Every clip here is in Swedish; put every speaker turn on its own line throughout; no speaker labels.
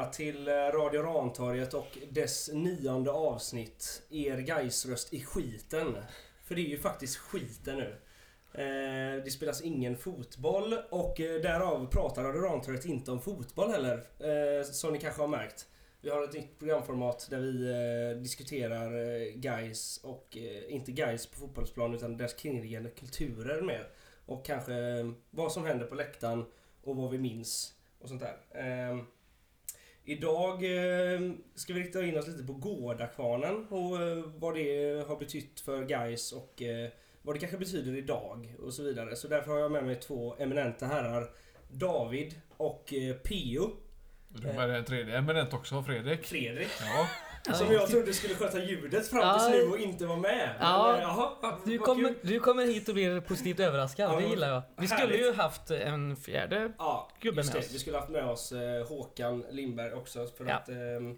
Välkomna till eh, Radio Rantorget och dess nionde avsnitt. Er Gaisröst i skiten. För det är ju faktiskt skiten nu. Eh, det spelas ingen fotboll och eh, därav pratar Radio Rantorget inte om fotboll heller. Som ni kanske har märkt. Vi har ett nytt programformat där vi diskuterar guys och inte guys på fotbollsplan utan deras kringliggande kulturer mer. Och kanske vad som händer på läktaren och vad vi minns och sånt där. Ehm, Idag eh, ska vi rikta in oss lite på Gårdakvarnen och eh, vad det har betytt för guys och eh, vad det kanske betyder idag och så vidare. Så därför har jag med mig två eminenta herrar. David och Pio.
Du är med en tredje eminent också, Fredrik.
Fredrik.
Ja.
Som jag trodde skulle sköta ljudet fram tills nu och inte vara med.
Ja.
eh, jaha,
Du kommer, du kommer hit och blir positivt överraskad, det gillar jag. Vi skulle ju haft en fjärde
Ja,
gubben
just
med oss.
Vi skulle haft med oss eh, Håkan Lindberg också för att ehm,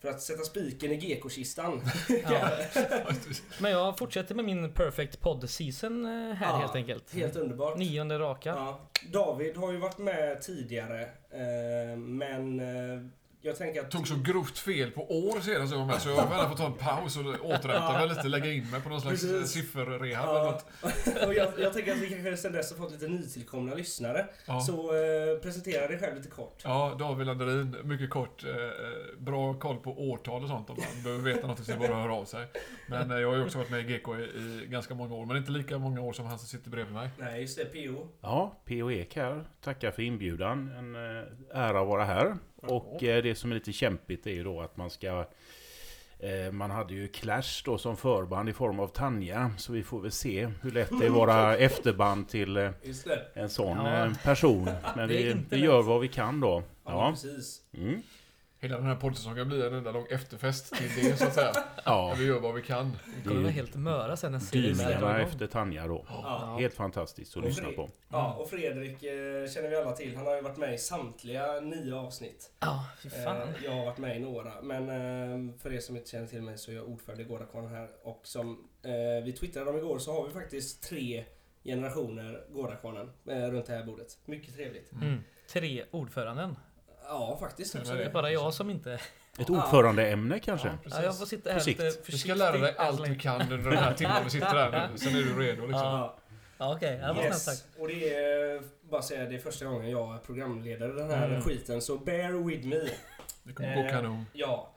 för att sätta spiken i GK-kistan.
Ja. Men jag fortsätter med min Perfect Pod Season eh, här
Ja,
helt enkelt.
Helt underbart.
Nionde raka.
Ja. David har ju varit med tidigare, men jag tänker att...
Tog så grovt fel på år sedan så jag var med, så jag har väl fått ta en paus och återhämta mig lite, lägga in mig på någon slags
Precis.
sifferrehab eller
Ja,
något.
och jag, jag tänker att vi kanske sen dess har fått lite nytillkomna lyssnare.
Ja.
Så eh, presentera dig själv lite kort.
Ja, David Landerin, mycket kort. Eh, bra koll på årtal och sånt om man behöver veta något så är det bara att höra av sig. Men eh, jag har ju också varit med i GK i, i ganska många år, men inte lika många år som han som sitter bredvid mig.
Nej, just det. PO.
Ja, P.O. Ek här. Tackar för inbjudan. En eh, ära att vara här. Och eh, det som är lite kämpigt är ju då att man ska... Eh, man hade ju Clash då som förband i form av Tanja. Så vi får väl se hur lätt det är vara efterband till eh, en sån
Ja.
person. Men vi, vi gör vad vi kan då.
Ja,
Ja.
precis.
Mm.
Hela den här poddsäsongen blir en enda lång efterfest till det så att säga.
Ja.
Vi gör vad vi kan.
Det kommer vara helt möra sen när serien igång.
efter Tanja då.
Ja.
Helt fantastiskt att
Och
lyssna på.
Ja, och Fredrik eh, känner vi alla till. Han har ju varit med i samtliga nio avsnitt.
Ja, fy fan.
Eh, jag har varit med i några. Men eh, för er som inte känner till mig så är jag ordförande i Gårdakvarnen här. Och som vi twittrade om igår så har vi faktiskt tre generationer Gårdakvarnen runt det här bordet. Mycket trevligt.
Mm. Tre ordföranden.
Ja, faktiskt.
Det var
Det är
det.
bara jag som inte...
Ett ordförandeämne kanske?
Ja,
Ja, jag får sitta här
På sikt.
lite
Du ska lära dig allt du
försiktigt.
kan under den här timmen vi sitter här nu. Sen är du redo liksom.
Ja,
Ja, okej. Ja, vad snällt
yes.
sagt.
Och det är, bara säga, det är första gången jag programleder den här
Mm.
skiten. Så bear with me.
Det kommer gå
Eh,
kanon.
Ja.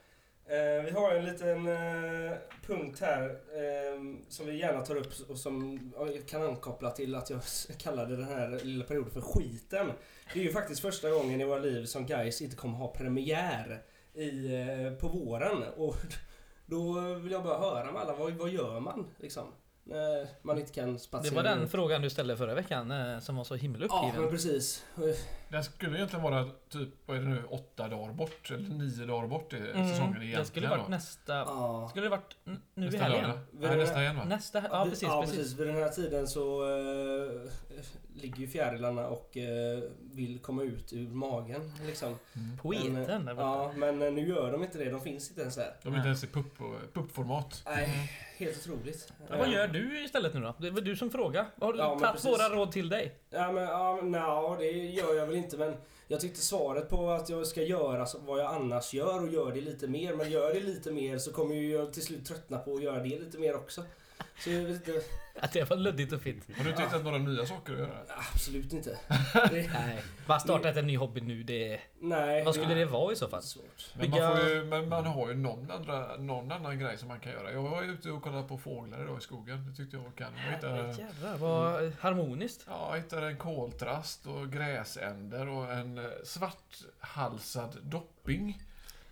Eh, vi har en liten eh, punkt här eh, som vi gärna tar upp och som kan ankoppla till att jag kallade den här lilla perioden för skiten. Det är ju faktiskt första gången i våra liv som guys inte kommer ha premiär i, eh, på våren. Och då vill jag bara höra med alla, vad, vad gör man liksom? När man inte kan
Det
spatsera
var den frågan du ställde förra veckan eh, som var så himla
Ja, men
uppgiven.
precis.
Den skulle egentligen vara typ, vad är det nu, åtta dagar bort? Eller nio dagar bort är
Mm,
säsongen egentligen
det skulle varit
då.
nästa...
Ja.
Skulle det varit nu i
Nästa
helgen?
Vid
Nej, nästa
här-
igen va?
Nästa... Ja, precis,
ja,
precis.
Vid den här tiden så eh, ligger ju fjärilarna och eh, vill komma ut ur magen. Liksom.
Mm.
Poeten
Men,
där borta.
Ja, men nu gör de inte det. De finns inte ens där.
De är inte ens i pupp- puppformat.
Nej, helt otroligt.
Ja, vad gör du istället nu då? Det var du som frågade. Har du
Ja,
tagit
precis.
våra råd till dig?
Ja, men, ja, no, nja, det gör jag väl inte. Men jag tyckte svaret på att jag ska göra vad jag annars gör och gör det lite mer. Men gör det lite mer så kommer ju jag till slut tröttna på att göra det lite mer också. Så jag vet inte.
Att det var luddigt och fint.
Har du inte hittat några nya saker att göra?
Absolut inte. Det,
Nej. Bara startat en ny hobby nu, det...
nej.
Vad skulle
nej.
det vara i så fall?
Svårt.
Men man,
Bygga-
får ju, men man har ju någon, andra, någon annan grej som man kan göra. Jag var ju ute och kollade på fåglar idag i skogen. Det tyckte jag var kanon. Jag hittade,
Jävlar, vad harmoniskt.
ja, jag hittade en koltrast och gräsänder och en eh, svarthalsad dopping.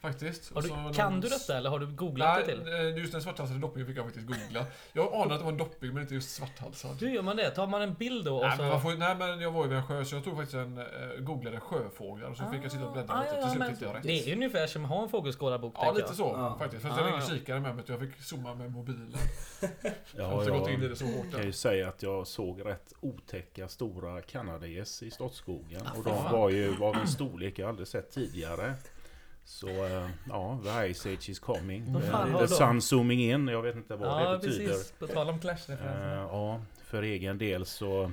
Faktiskt.
Du,
så
kan
någon-
du detta eller har du googlat det
Nej,
till?
eh, just den svarthalsade doppingen fick jag faktiskt googla. Jag anade att det var en dopping men inte just svarthalsad.
Hur gör man det? Tar man en bild då och
Nej, men
så...
får, nej men jag var ju vid en sjö så jag tog faktiskt en, eh, googlade sjöfåglar och så fick jag sitta och bläddra
Ah,
lite
ja,
och
ja,
till slut
men
hittade jag rätt.
Det är ju ungefär som att ha en fågelskådarbok
Ja, lite
jag.
så
Ja.
faktiskt. Fast
Ah,
jag hade ingen
ja.
kikare med mig utan jag fick zooma med mobilen. Jag har
Ja,
inte gått in i
jag
det så hårt
kan ju säga att jag såg rätt otäcka stora kanadagäss i Slottsskogen.
Ah,
Och de var ju av en storlek jag aldrig sett tidigare. Så eh, ja, the ice age is coming. Eh, the sun zooming in, jag vet inte vad
Ja,
det betyder.
precis. På tal om
Eh,
Clash-referenser.
ja, för egen del så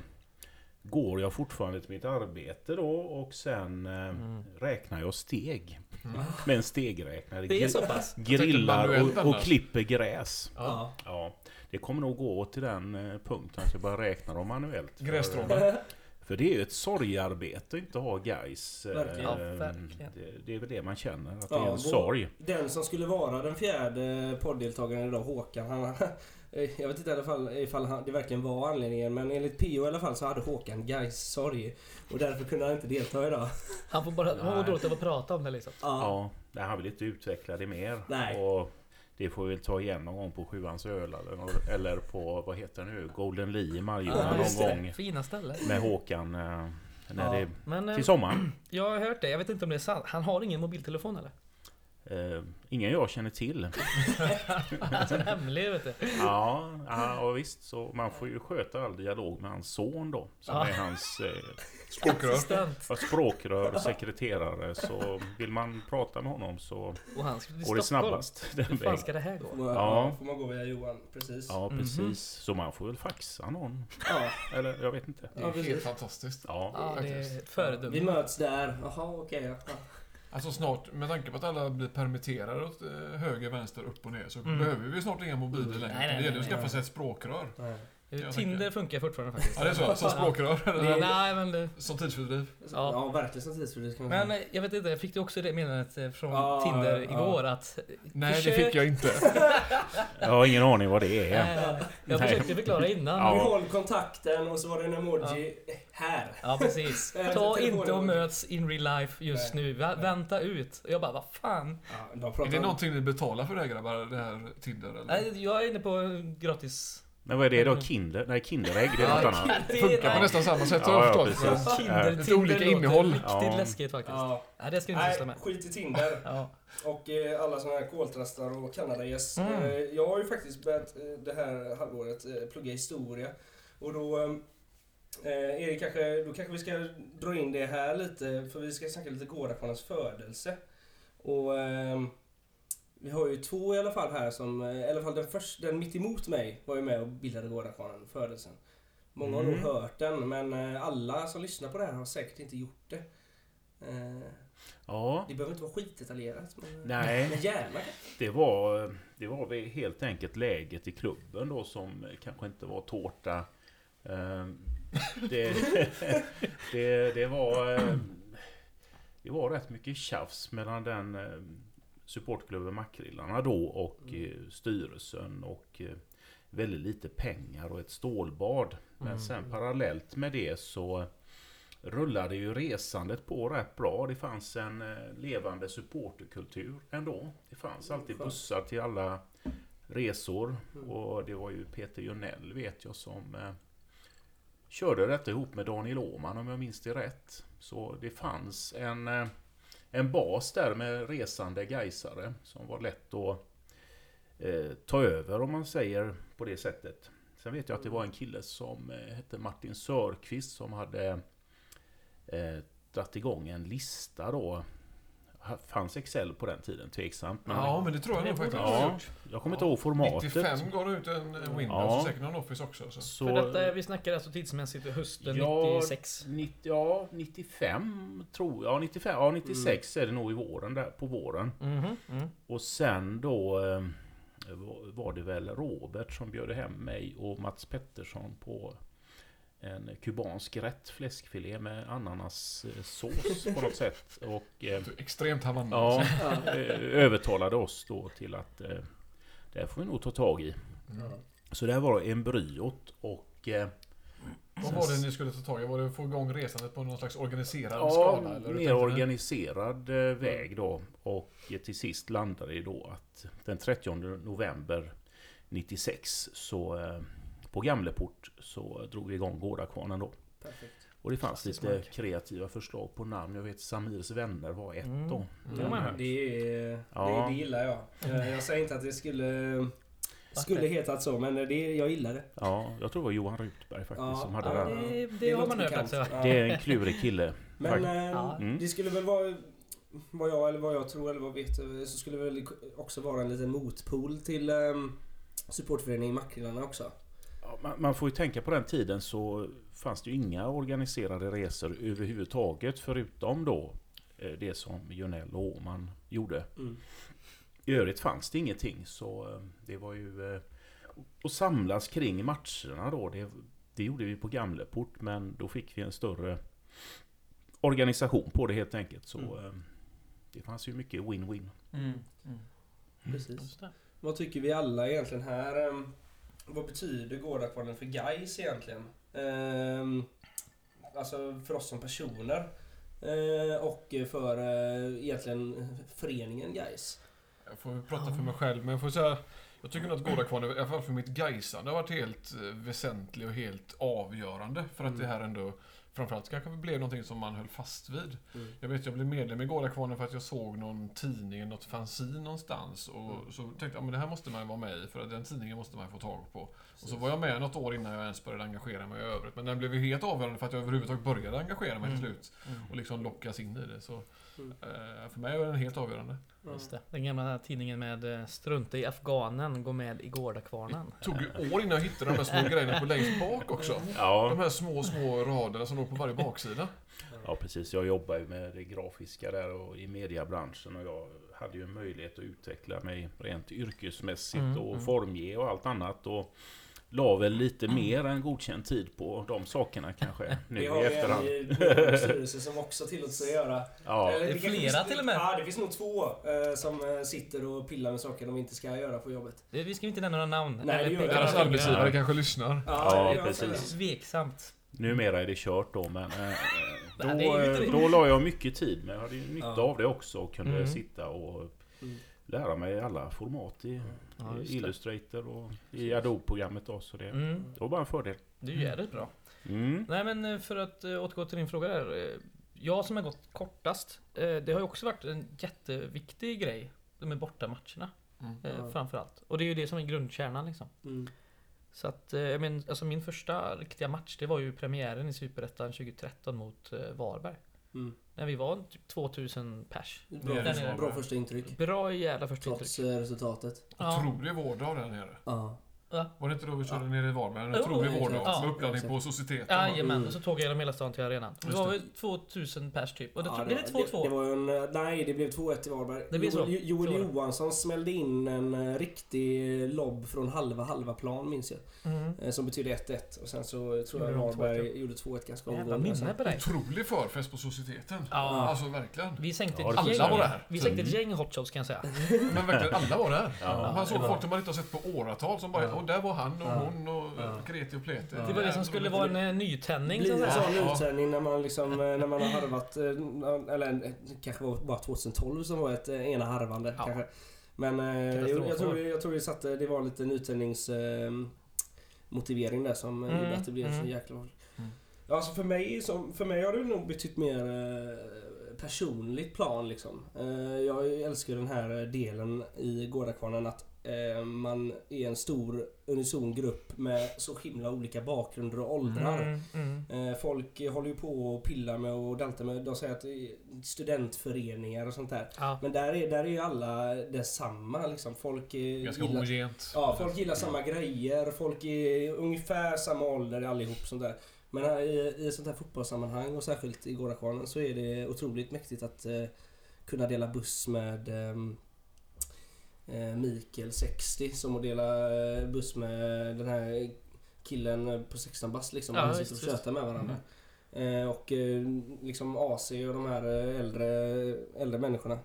går jag fortfarande till mitt arbete då och sen eh,
Mm.
räknar jag steg.
Mm.
Med en stegräknare.
Det är så pass?
Grillar och, och klipper gräs.
Ja.
Ja, det kommer nog gå till den punkten att jag bara räknar dem manuellt.
Grässtråna.
För det är ju ett sorgarbete att inte ha guys. eh,
Verkligen.
Ja,
eh,
verkligen.
Det, det är väl det man känner, att
Ja,
det är en
vår-
sorg.
Den som skulle vara den fjärde podddeltagaren idag, Håkan, han... Jag vet inte i alla fall ifall han, det verkligen var anledningen men enligt PO i alla fall så hade Håkan Gais sorg. Och därför kunde han inte delta idag.
Han får bara, han mår dåligt av att prata om det liksom.
Ja, nej, han vill inte utveckla det mer.
Nej.
Och det får vi väl ta igen någon gång på Sjuans öl eller, eller på, vad heter det nu, Golden Lee i Majorna
just
någon
det.
gång.
Fina ställen.
Med Håkan eh, när
Ja.
det
Men eh,
till sommaren.
jag har hört det, jag vet inte om det är sant. Han har ingen mobiltelefon eller?
Eh, ingen jag känner till.
Alltså hemlig vet du.
Ja, ja visst. Så man får ju sköta all dialog med hans son då. Som
Ja.
är hans eh,
Språkrör.
Assistent.
språkrör, sekreterare. Så vill man prata med honom så
Och han skulle till
går det
Stockholm.
snabbast den
Hur fan
vägen.
ska det här gå?
Ja.
ja. får man gå via Johan, precis.
Ja,
Mhm.
precis. Så man får väl faxa någon.
Ja.
Eller jag vet inte.
Det
Ja,
är
precis.
helt fantastiskt.
Ja.
Ja, det är ett
Vi
föredöme.
möts där. Jaha, okej. ja.
Alltså snart, med tanke på att alla blir permitterade åt eh, höger, vänster, upp och ner så
Mm.
behöver vi snart inga mobiler längre.
Nej, nej,
det gäller
nej,
att skaffa
nej.
sig ett språkrör.
Nej.
Tinder
tänker.
funkar fortfarande faktiskt.
Ja, det är så. Som språkrör. Eller
nej men det,
Som tidsfördriv.
Ja.
Ja, verkligen som tidsfördriv kan man
Men
säga.
eh, jag vet inte, fick du också det meddelandet eh, från
Ja,
Tinder
ja.
igår att...
Nej,
försök-
det fick jag inte.
Jag har ingen aning vad det är.
Nej, jag
Nej.
försökte förklara innan.
Ja.
Behåll kontakten och så var det en emoji här.
Ja precis. Ta inte och möts in real life just
Nej.
nu. Vä- Vänta ut. Och jag bara, vad fan?
Ja,
Är det någonting ni betalar för det här grabbar? Det här Tinder eller?
Nej, Jag är inne på gratis.
Men vad är det då? Kinder? Nej, Kinderägg, det är något annat.
Det funkar på nästar samma sätt har
Ja,
jag
ja,
förstått.
Kinder,
Lite olika innehåll.
Riktigt
Ja.
läskigt faktiskt.
Ja.
Nej, det ska vi inte syssla med.
skit i Tinder.
Ja.
Och eh, alla såna här koltrastar och kanadagäss.
Mm.
Eh, jag har ju faktiskt börjat eh, det här halvåret eh, plugga historia. Och då... Eh, Erik, kanske, då kanske vi ska dra in det här lite. För vi ska snacka lite Gårdakvarnens födelse. Och... vi har ju två i alla fall här som... eh, I alla fall den, först, den mitt emot mig var ju med och bildade Gårdakvarnen, födelsen. Många har nog
Mm.
hört den, men eh, alla som lyssnar på det här har säkert inte gjort det. Eh,
Ja,
det behöver inte vara skitdetaljerat. Men,
Nej.
men gärna.
det var, det var helt enkelt läget i klubben då som kanske inte var tårta. Ehm, Det, det, det var... Det var rätt mycket tjafs mellan den supportklubben Makrillarna då och eh, styrelsen och eh, väldigt lite pengar och ett stålbad. Men
Mm.
sen parallellt med det så rullade ju resandet på rätt bra. Det fanns en eh, levande supporterkultur ändå. Det fanns alltid
Skönt.
bussar till alla resor.
Mm.
Och det var ju Peter Jonell vet jag som eh, körde detta ihop med Daniel Åhman om jag minns det rätt. Så det fanns en, eh, en bas där med resande gaisare som var lätt att eh, ta över om man säger på det sättet. Sen vet jag att det var en kille som eh, hette Martin Sörqvist som hade eh, dragit igång en lista då. Fanns Excel på den tiden? Tveksamt. Men
Ja, men det tror jag nog faktiskt.
Ja, jag kommer inte ihåg formatet.
95 går det ut en Windows
Ja.
och säkert någon Office också. Så.
Så,
För detta, är- vi snackar alltså tidsmässigt hösten
Ja,
96.
90, ja, 95 tror jag. Ja, 95, ja, 96 är det nog i våren där, på våren.
Mhm, mm.
Och sen då eh, var- var det väl Robert som bjöd hem mig och Mats Pettersson på en kubansk rätt fläskfilé med ananassås på något sätt. Och eh,
Extremt Havanna.
ja,
Ja.
eh, övertalade oss då till att eh, det här får vi nog ta tag i.
Mm.
Så det här var embryot och eh,
Vad var det ni skulle ta tag i? Var det att få igång resandet på någon slags organiserad
Ja,
skala? Eller
mer organiserad eh, väg då. Och till sist landade det då att den 30 november 96 så eh, på Gamleport så drog vi igång Gårdakvarnen då.
Perfekt.
Och det fanns
Fantastiskt
lite
mark.
kreativa förslag på namn. Jag vet Samirs vänner var ett
Mm.
då.
Mm.
Men.
Det, är,
Ja.
det, det gillar jag. Eh, Jag säger inte att det skulle, skulle hetat så, men det, jag gillar det.
Ja, jag tror det var Johan Rutberg faktiskt
Ja,
som hade
ja,
den.
Det, det,
Det
har man hört
bekant.
också.
Ja.
Det är en klurig kille.
Men eh,
Ja.
Mm.
det skulle väl vara, vad jag eller vad jag tror eller vad vet, så skulle det väl också vara en liten motpol till um, supportföreningen Makrillarna också.
Man, man får ju tänka på den tiden så fanns det ju inga organiserade resor överhuvudtaget förutom då eh, det som Jonell och Åman gjorde.
Mm.
I övrigt fanns det ingenting så eh, det var ju... eh, Att samlas kring matcherna då, det, det gjorde vi på Gamleport men då fick vi en större organisation på det helt enkelt. Så
Mm.
eh, det fanns ju mycket win-win.
Mm. Mm.
Precis. Vad tycker vi alla egentligen här? Vad betyder Gårdakvarnen för guys egentligen? Ehm, alltså för oss som personer. Eh, och för eh, egentligen föreningen guys.
Jag får prata för mig själv, men jag får säga... Jag tycker nog att Gårdakvarnen, i alla fall för mitt Gaisande, har varit helt eh, väsentlig och helt avgörande. För att
Mm.
det här ändå, framförallt kanske blev någonting som man höll fast vid.
Mm.
Jag vet, jag blev medlem i Gårdakvarnen för att jag såg någon tidning, något fanzine någonstans. Och
Mm.
så tänkte jag, men det här måste man vara med i, för att den tidningen måste man få tag på. Och så var jag med något år innan jag ens började engagera mig i övrigt. Men den blev ju helt avgörande för att jag överhuvudtaget började engagera mig till
Mm.
slut.
Mm.
Och liksom lockas in i det. Så
Mm.
eh, för mig var den helt avgörande.
Just det. Den gamla tidningen med eh, Strunta i afghanen, gå med i Gårdakvarnen.
Det tog ju år innan jag hittade de här små grejerna på längst bak också. De
Ja,
här små, små raderna som låg på varje baksida.
ja precis. Jag jobbar ju med det grafiska där och i mediebranschen och jag hade ju en möjlighet att utveckla mig rent yrkesmässigt
Mm,
och
mm.
formge och allt annat. Och la väl lite mer än godkänd tid på de sakerna kanske nu
Vi
i
har ju
efterhand.
en i styrelse som också tillåter sig att göra.
Ja,
Eller
Det är flera
finns-
till och med.
Ja, det finns nog två eh, som eh, sitter och pillar med saker de inte ska göra på jobbet.
Vi ska inte nämna några namn.
Nej, det gör vi
Deras
Ja,
arbetsgivare
ja.
kanske lyssnar.
Ja,
det gör
precis.
jag.
Tveksamt.
numera är det kört då men eh, då,
Nej,
eh, då la jag mycket tid men jag hade ju nytta
Ja.
av det också och kunde
Mm.
sitta och
Mm.
lära mig alla format i,
Ja.
Illustrator och i Adobe-programmet då så det,
Mm.
det var bara en fördel.
Det är ju jävligt bra.
Mm.
Nej men eh, för att eh, återgå till din fråga där. eh, Jag som har gått kortast. Det har ju också varit en jätteviktig grej. De är borta matcherna
Mm.
framförallt. Och det är ju det som är grundkärnan liksom.
Mm.
Så att, jag men, alltså min första riktiga match det var ju premiären i Superettan 2013 mot Varberg.
Mm.
När vi var typ 2000 pers.
Bra, bra första intryck.
Bra jävla första intryck.
Trots eh, resultatet.
Ja.
Otrolig vårdag där nere.
Ja.
Var det inte då vi körde
Ja.
nere i Varberg? En otrolig
exakt.
vårdag
Ja.
med uppladdning på Societeten.
Jajamän,
Mm.
och så tåg jag genom hela stan till arenan. Det var väl 2000 pers typ. Och det,
Ja,
blev det 2-2?
Det, det var en, eh, nej, det blev 2-1 till Varberg.
Det blev så.
Joel, Joel. Johansson smällde in en eh, riktig lobb från halva, halva plan minns jag.
Mm.
Eh, Som betydde 1-1. Och sen så tror jag Varberg
2-1,
gjorde 2-1 ganska
Jävla
omgående.
minne på dig.
Otrolig förfest på Societeten.
Ja.
Alltså verkligen.
Vi sänkte
Ja,
ett gäng.
alla var där.
Vi sänkte ett
Mm.
gäng hotshots kan jag säga.
Men verkligen, alla var där.
Ja.
Man såg folk som man inte har sett på åratal som bara,
Ja.
Och där var han och
Ja.
hon och
Ja.
Kreti och Pleti.
Det var det som skulle vara en eh, nytändning så
Blir en sån
Ja.
uttänning när man liksom, eh, när man har harvat, eh, eller det kanske var bara 2012 som var ett ena harvande
Ja.
kanske. Men jag, jag, tror, jag tror det satte, det var lite nytändnings eh, där som
Mm,
gjorde att det blev så
mm.
jäkla hårt.
Mm.
Ja, alltså för mig, som, för mig har det nog betytt mer eh, personligt plan liksom. Eh, jag älskar den här delen i Gårdakvarnen att man är en stor unison grupp med så himla olika bakgrunder och åldrar.
Mm, mm.
Eh, Folk eh, håller ju på och pillar med och daltar med, de säger att det är studentföreningar och sånt där.
Ja.
Men där är, där är ju alla detsamma liksom. Folk eh,
Ganska
gillar,
homogent.
ja, folk gillar samma grejer, folk är ungefär samma ålder allihop sånt där. Men här, i, i sånt här fotbollssammanhang och särskilt i Gårdakvarnen så är det otroligt mäktigt att eh, kunna dela buss med eh, Mikael 60 som att dela eh, buss med den här killen på 16 bast liksom.
Ja,
sitter och tjötar med varandra. Eh, och eh, liksom AC och de här eh, äldre, äldre människorna.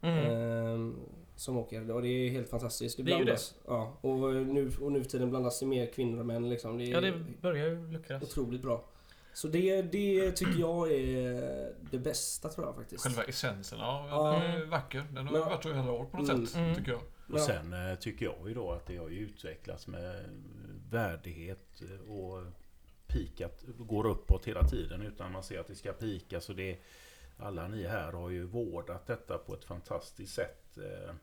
Mm.
eh, som åker. Och det är helt fantastiskt. Det
Det är ju
blandas. Ja, och nu, och nu för tiden blandas det mer kvinnor och män liksom. Det är
Ja, det börjar ju luckras.
otroligt bra. Så det, det tycker jag är det bästa tror jag faktiskt.
Själva essensen, ja,
Ja.
den är vacker. Den har
Men-
varit så i alla år på något
Mm.
sätt,
Mm.
tycker jag.
Och sen eh, tycker jag ju då att det har ju utvecklats med värdighet eh, och pikat går uppåt hela tiden utan man ser att det ska pika. Så det, alla ni här har ju vårdat detta på ett fantastiskt sätt. Eh,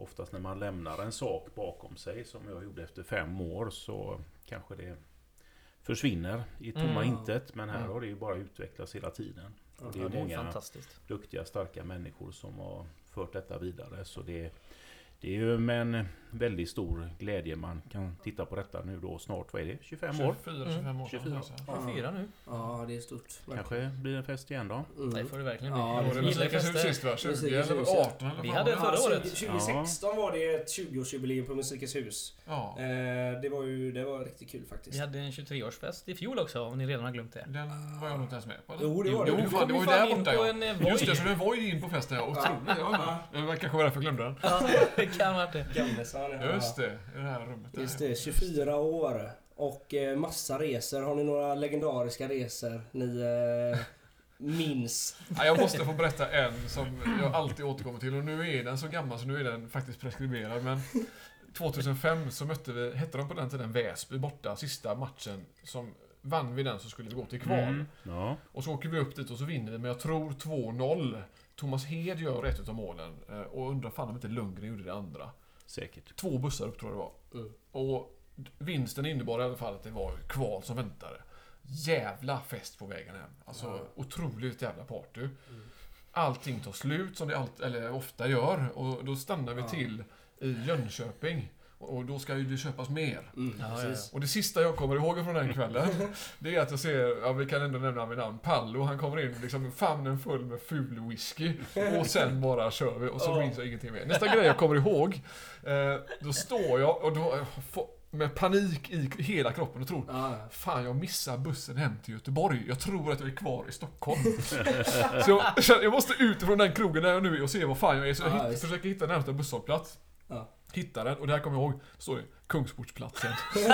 Oftast när man lämnar en sak bakom sig som jag gjorde efter fem år så kanske det försvinner i tomma
Mm.
intet. Men här
Mm.
har det ju bara utvecklats hela tiden. Och det är
Ja, det är
många
fantastiskt.
duktiga, starka människor som har fört detta vidare. Så det, det är ju med en väldigt stor glädje man kan titta på detta nu då snart, vad är det, 25 år?
24, 25 år sedan.
24.
alltså.
Ja, fyra nu.
Ja, det är stort.
Kanske blir en fest igen då?
Mm.
Det får det verkligen bli.
Ja,
Var det
Gillar fester.
sist va? 20
Musikens
eller
hus, ja.
18 eller
Vi hade
det?
förra året.
20- 2016 var det ett 20-årsjubileum på Musikens hus.
Ja.
Eh, det var ju det var riktigt kul faktiskt.
Vi hade en 23-årsfest i fjol också, om ni redan har glömt det.
Den var jag nog inte ens med på eller?
Jo, det var det.
Jo,
Du
fan, det
ju
var ju där borta ja.
en, eh.
Just det, så den var ju in på festen ja. Otroligt. Ja. Det var kanske var därför jag glömde den.
Ja, det kan ha varit det.
Gamlesson, ja.
Just det, i det här rummet. där.
Just det, 24 år. Och eh, massa resor. Har ni några legendariska resor ni eh, minns?
Ja, jag måste få berätta en som jag alltid återkommer till och nu är den så gammal så nu är den faktiskt preskriberad men 2005 så mötte vi, hette de på den tiden Väsby borta, sista matchen som vann vi den så skulle vi gå till kval.
Mm. Ja.
Och så åker vi upp dit och så vinner vi men jag tror 2-0. Thomas Hed gör ett utav målen eh, och undrar fan om inte Lundgren gjorde det andra.
Säkert.
Två bussar upp tror jag det var.
Mm.
Och vinsten innebar i alla fall att det var kval som väntade. Jävla fest på vägen hem. Alltså
Ja.
otroligt jävla party. Allting tar slut som det allt, eller ofta gör och då stannar vi till i Jönköping. Och då ska ju det köpas mer.
Mm,
Ja.
Och det sista jag kommer ihåg från den kvällen, det är att jag ser, ja vi kan ändå nämna vid namn, Pallo, han kommer in liksom famnen full med ful whisky och sen bara kör vi och så
Ja.
minns jag ingenting mer. Nästa grej jag kommer ihåg, eh, då står jag och då, eh, med panik i hela kroppen och tror
Ja,
Fan, jag missar bussen hem till Göteborg. Jag tror att jag är kvar i Stockholm. så jag, jag måste ut från den krogen där jag nu är och se vad fan jag är. Så jag
Ja,
hitt, försöker hitta närmsta busshållplats.
Ja.
Hittar den och där kommer jag ihåg, står det Kungsportsplatsen.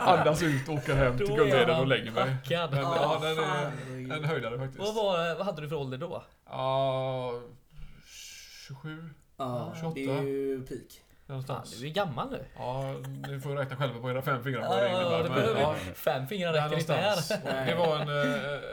Andas ut, åker hem till
man
och lägger mig.
packad.
Men, ja, den är en höjdare faktiskt.
Vad, var, vad hade du för ålder då?
Ja, 27
Ja,
28.
det är ju peak.
Fan,
någonstans.
du är gammal nu.
Ja, ni får räkna själva på era fem fingrar vad
Ja,
det innebär.
det
men,
behöver
ja,
Fem fingrar
där
räcker inte här.
någonstans. Och Det var en,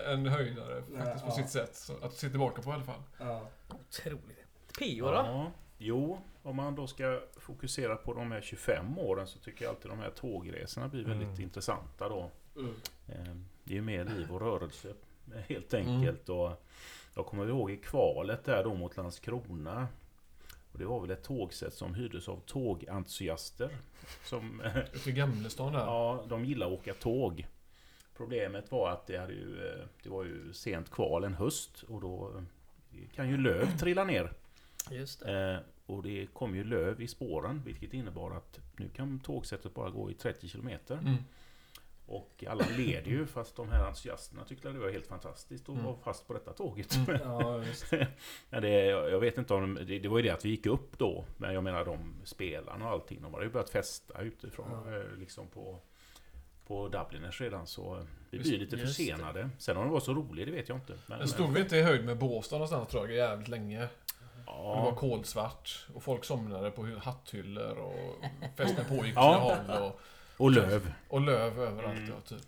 eh, en höjdare faktiskt på
Ja.
sitt sätt. Så att se tillbaka på i alla fall.
Ja.
Otroligt. PO då?
Ja. Jo, om man då ska fokusera på de här 25 åren så tycker jag alltid de här tågresorna blir väldigt
Mm.
intressanta då.
Mm.
Eh, Det är ju mer liv och rörelse helt enkelt. Och jag kommer ihåg i kvalet där då mot Landskrona. Och det var väl ett tågsätt som hyrdes av tågentusiaster. Som,
Ute i Gamlestan där.
ja, de gillar att åka tåg. Problemet var att det, hade ju, eh, det var ju sent kval en höst och då kan ju löv trilla ner.
Just det.
Eh, och det kom ju löv i spåren vilket innebar att nu kan tågsättet bara gå i 30 kilometer.
Mm.
Och alla led ju fast de här entusiasterna tyckte att det var helt fantastiskt att
Mm.
vara fast på detta tåget.
Mm.
Ja.
Ja, det, jag vet inte om det, det var ju det att vi gick upp då. Men jag menar de spelarna och allting. De hade ju börjat festa utifrån.
Ja.
eh, Liksom på, på Dubliners redan. Så vi blir lite
just
försenade. Sen om det var så roligt det vet jag inte. Men,
Den stod vi inte i höjd med Båstad någonstans tror jag jävligt länge. Det var
ja,
kolsvart och folk somnade på hatthyllor och festen pågick på
Ja.
sina håll och,
och löv.
och löv överallt.
Mm.
Ja, typ.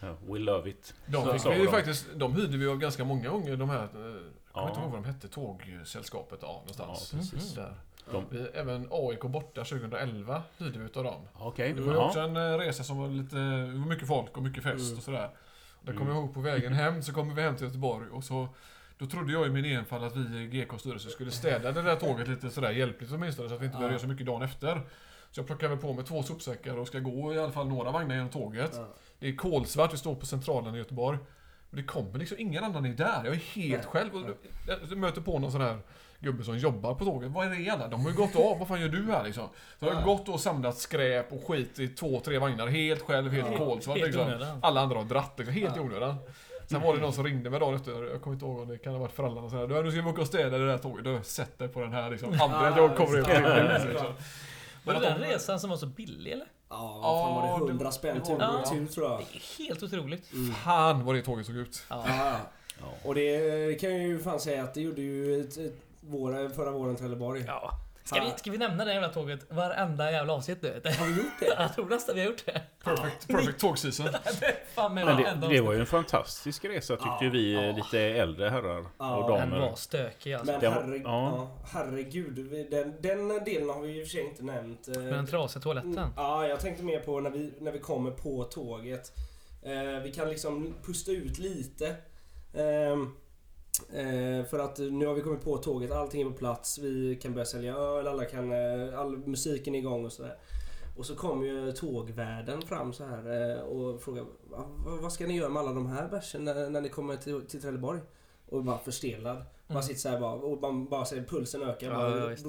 Ja, we love it.
De
Så
fick vi
de.
faktiskt, de hyrde vi av ganska många gånger de här, eh, jag kommer
Ja.
inte ihåg vad de hette, tågsällskapet, ja någonstans.
Ja, precis.
Där.
De-
Vi, även AIK borta 2011 hyrde vi utav dem.
Okej.
Det var ju
ja.
också en eh, resa som var lite, det var mycket folk och mycket fest
Mm.
och sådär. Där
Mm.
kommer jag ihåg på vägen hem så kommer vi hem till Göteborg och så Då trodde jag i min enfald att vi i GK styrelse skulle städa det där tåget lite sådär hjälpligt åtminstone så att vi inte
Ja.
behöver göra så mycket dagen efter. Så jag plockar väl på mig två sopsäckar och ska gå i alla fall några vagnar genom tåget.
Ja.
Det är kolsvart, vi står på Centralen i Göteborg. Men det kommer liksom ingen annan är där. Jag är helt
Nej.
själv. Och jag möter på någon sån här gubbe som jobbar på tåget. Vad är det alla? De har ju gått av. Vad fan gör du här liksom? Så jag har gått och samlat skräp och skit i två, tre vagnar. Helt själv, helt
Ja.
kolsvart liksom. Alla andra har dratt liksom. Helt i
Ja.
onödan. Sen var det någon som ringde mig dagen efter. Jag kommer inte ihåg om det kan ha varit föräldrarna och sådär. Du, nu ska vi åka och städa det där tåget. Du, sätt dig på den här liksom. Aldrig att jag kommer upp till det. Liksom.
Var det den
de-
resan som var så billig eller?
Ja, vad fan var det?
det-
100 spänn tur och tror jag.
Det är helt otroligt.
Mm.
Fan vad det tåget såg ut.
Ja.
Ja,
Ja.
och det kan jag ju fan säga att det gjorde ju ett, ett, våren, förra våren Trelleborg.
ja. Ska, vi, ska vi nämna det jävla tåget varenda jävla avsnitt nu?
Har vi gjort det?
Jag tror nästan vi har gjort det.
Perfect, perfect.
Fan med
Men det, det var ju en fantastisk resa tyckte
Ja,
vi eh,
ja.
lite äldre herrar
Ja,
och
Den
damer.
var stökig alltså.
Men herregud,
ja.
herregud den, den delen har vi i och för sig inte nämnt. eh,
Med den trasiga toaletten.
Ja, jag tänkte mer på när vi, när vi kommer på tåget. Eh, vi kan liksom pusta ut lite. Ehm, Eh, för att nu har vi kommit på tåget, allting är på plats, vi kan börja sälja öl, alla kan, eh, all musiken är igång och sådär. Och så kommer ju tågvärden fram så här eh, och frågar "Va- vad ska ni göra med alla de här bärsen när, när ni kommer till, till Trelleborg? Och bara förstelad. Man
Mm.
sitter så här bara och man bara ser pulsen öka.
Ja,
bara,
visst.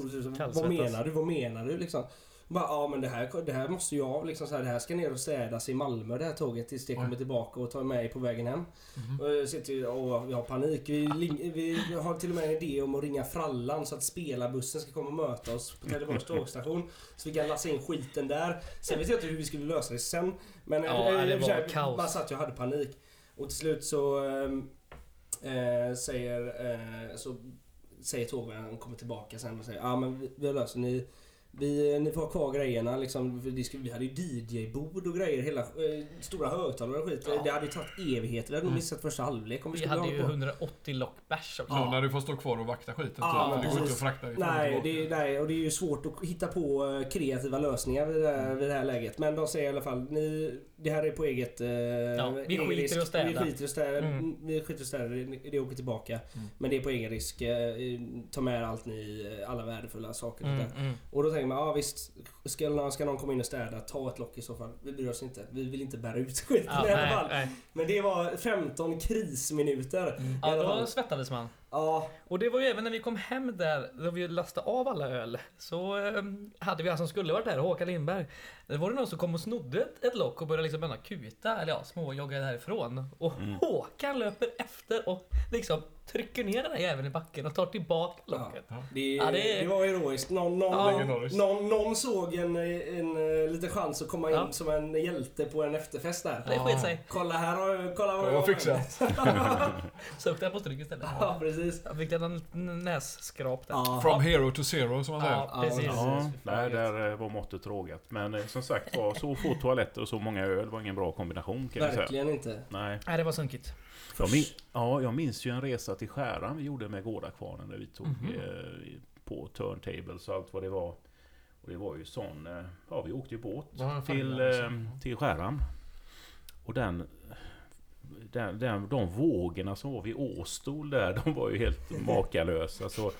vad menar du? Vad menar du liksom? Bara, ja men det här, det här måste jag liksom så här, det här ska ner och städas i Malmö det här tåget tills det kommer tillbaka och tar med på vägen hem.
Mhm.
Och jag sitter och vi har panik. Vi, ling- vi har till och med en idé om att ringa Frallan så att spelarbussen ska komma och möta oss på Trelleborgs tågstation. Så vi kan lassa in skiten där. Sen vet jag inte hur vi skulle lösa det sen. Men
Ja,
eh,
det
för
var
sig,
kaos.
bara satt jag hade panik. Och till slut så eh, säger, eh, så säger tågvärden, kommer tillbaka sen och säger ja ah, men vi, vi har löst det. Ni, vi, ni får ha kvar grejerna liksom. Vi hade ju DJ-bord och grejer. Hela eh, stora högtalare och skit.
Ja.
Det hade ju tagit evigheter. Det hade nog
Mm.
missat första halvlek om vi
Vi
skulle
hade ju
på.
180 lock bärs också.
Så när du får stå kvar och vakta skiten.
Ja,
så det går inte att frakta
Nej, det, nej, och det är ju svårt att hitta på eh, kreativa lösningar vid det, här, vid det här läget. Men de säger i alla fall, ni, det här är på eget... Eh,
vi
egen
skiter i
risk.
att städa.
Vi skiter i att städa.
Mm.
Vi skiter i att städa, det, åker tillbaka.
Mm.
Men det är på egen risk. Eh, ta med allt ni, eh, alla värdefulla saker. och
Mm,
där.
mm.
Och då tänker man, ja visst, ska, någon- ska någon komma in och städa, ta ett lock i så fall. Vi bryr oss inte. Vi vill inte bära ut skiten
Ja,
i alla fall. Men det var 15 krisminuter.
Mm.
I
Ja, då svettades man.
Ja,
Och det var ju även när vi kom hem där, då vi lastade av alla öl, så eh, hade vi han som skulle varit där, Håkan Lindberg. Det var det någon som kom och snodde ett, ett lock och började liksom kuta, eller ja, småjogga därifrån. Och
Mm.
Håkan löper efter och liksom trycker ner den här jäveln i backen och tar tillbaka
Ja.
locket.
Det,
Ja, det-
det var heroiskt. Någon, någon,
Ja.
Någon, någon såg en, en, en liten chans att komma in
Ja.
som en hjälte på en efterfest där.
Det sket sig.
Kolla här har kolla vad
Det var fixat.
Sökte jag på stryk istället.
Ja, precis.
Jag fick liten nässkrap där.
Ja.
From hero to zero som man säger.
Ja, precis.
Ja, nej, där eh, var måttet rågat. Men eh, som sagt var, så få toaletter och så många öl var ingen bra kombination kan jag säga.
Verkligen inte.
Nej.
Nej, det var sunkigt.
Jag, min, ja, jag minns ju en resa till Skäran vi gjorde med Gårdakvarnen där vi tog
Mhm.
eh, på turntables och allt vad det var. Och det var ju sån, eh, ja vi åkte ju båt till, eh,
alltså.
till Skäran. Och den, den, den, de vågorna som var vid Åstol där, de var ju helt makalösa. Så,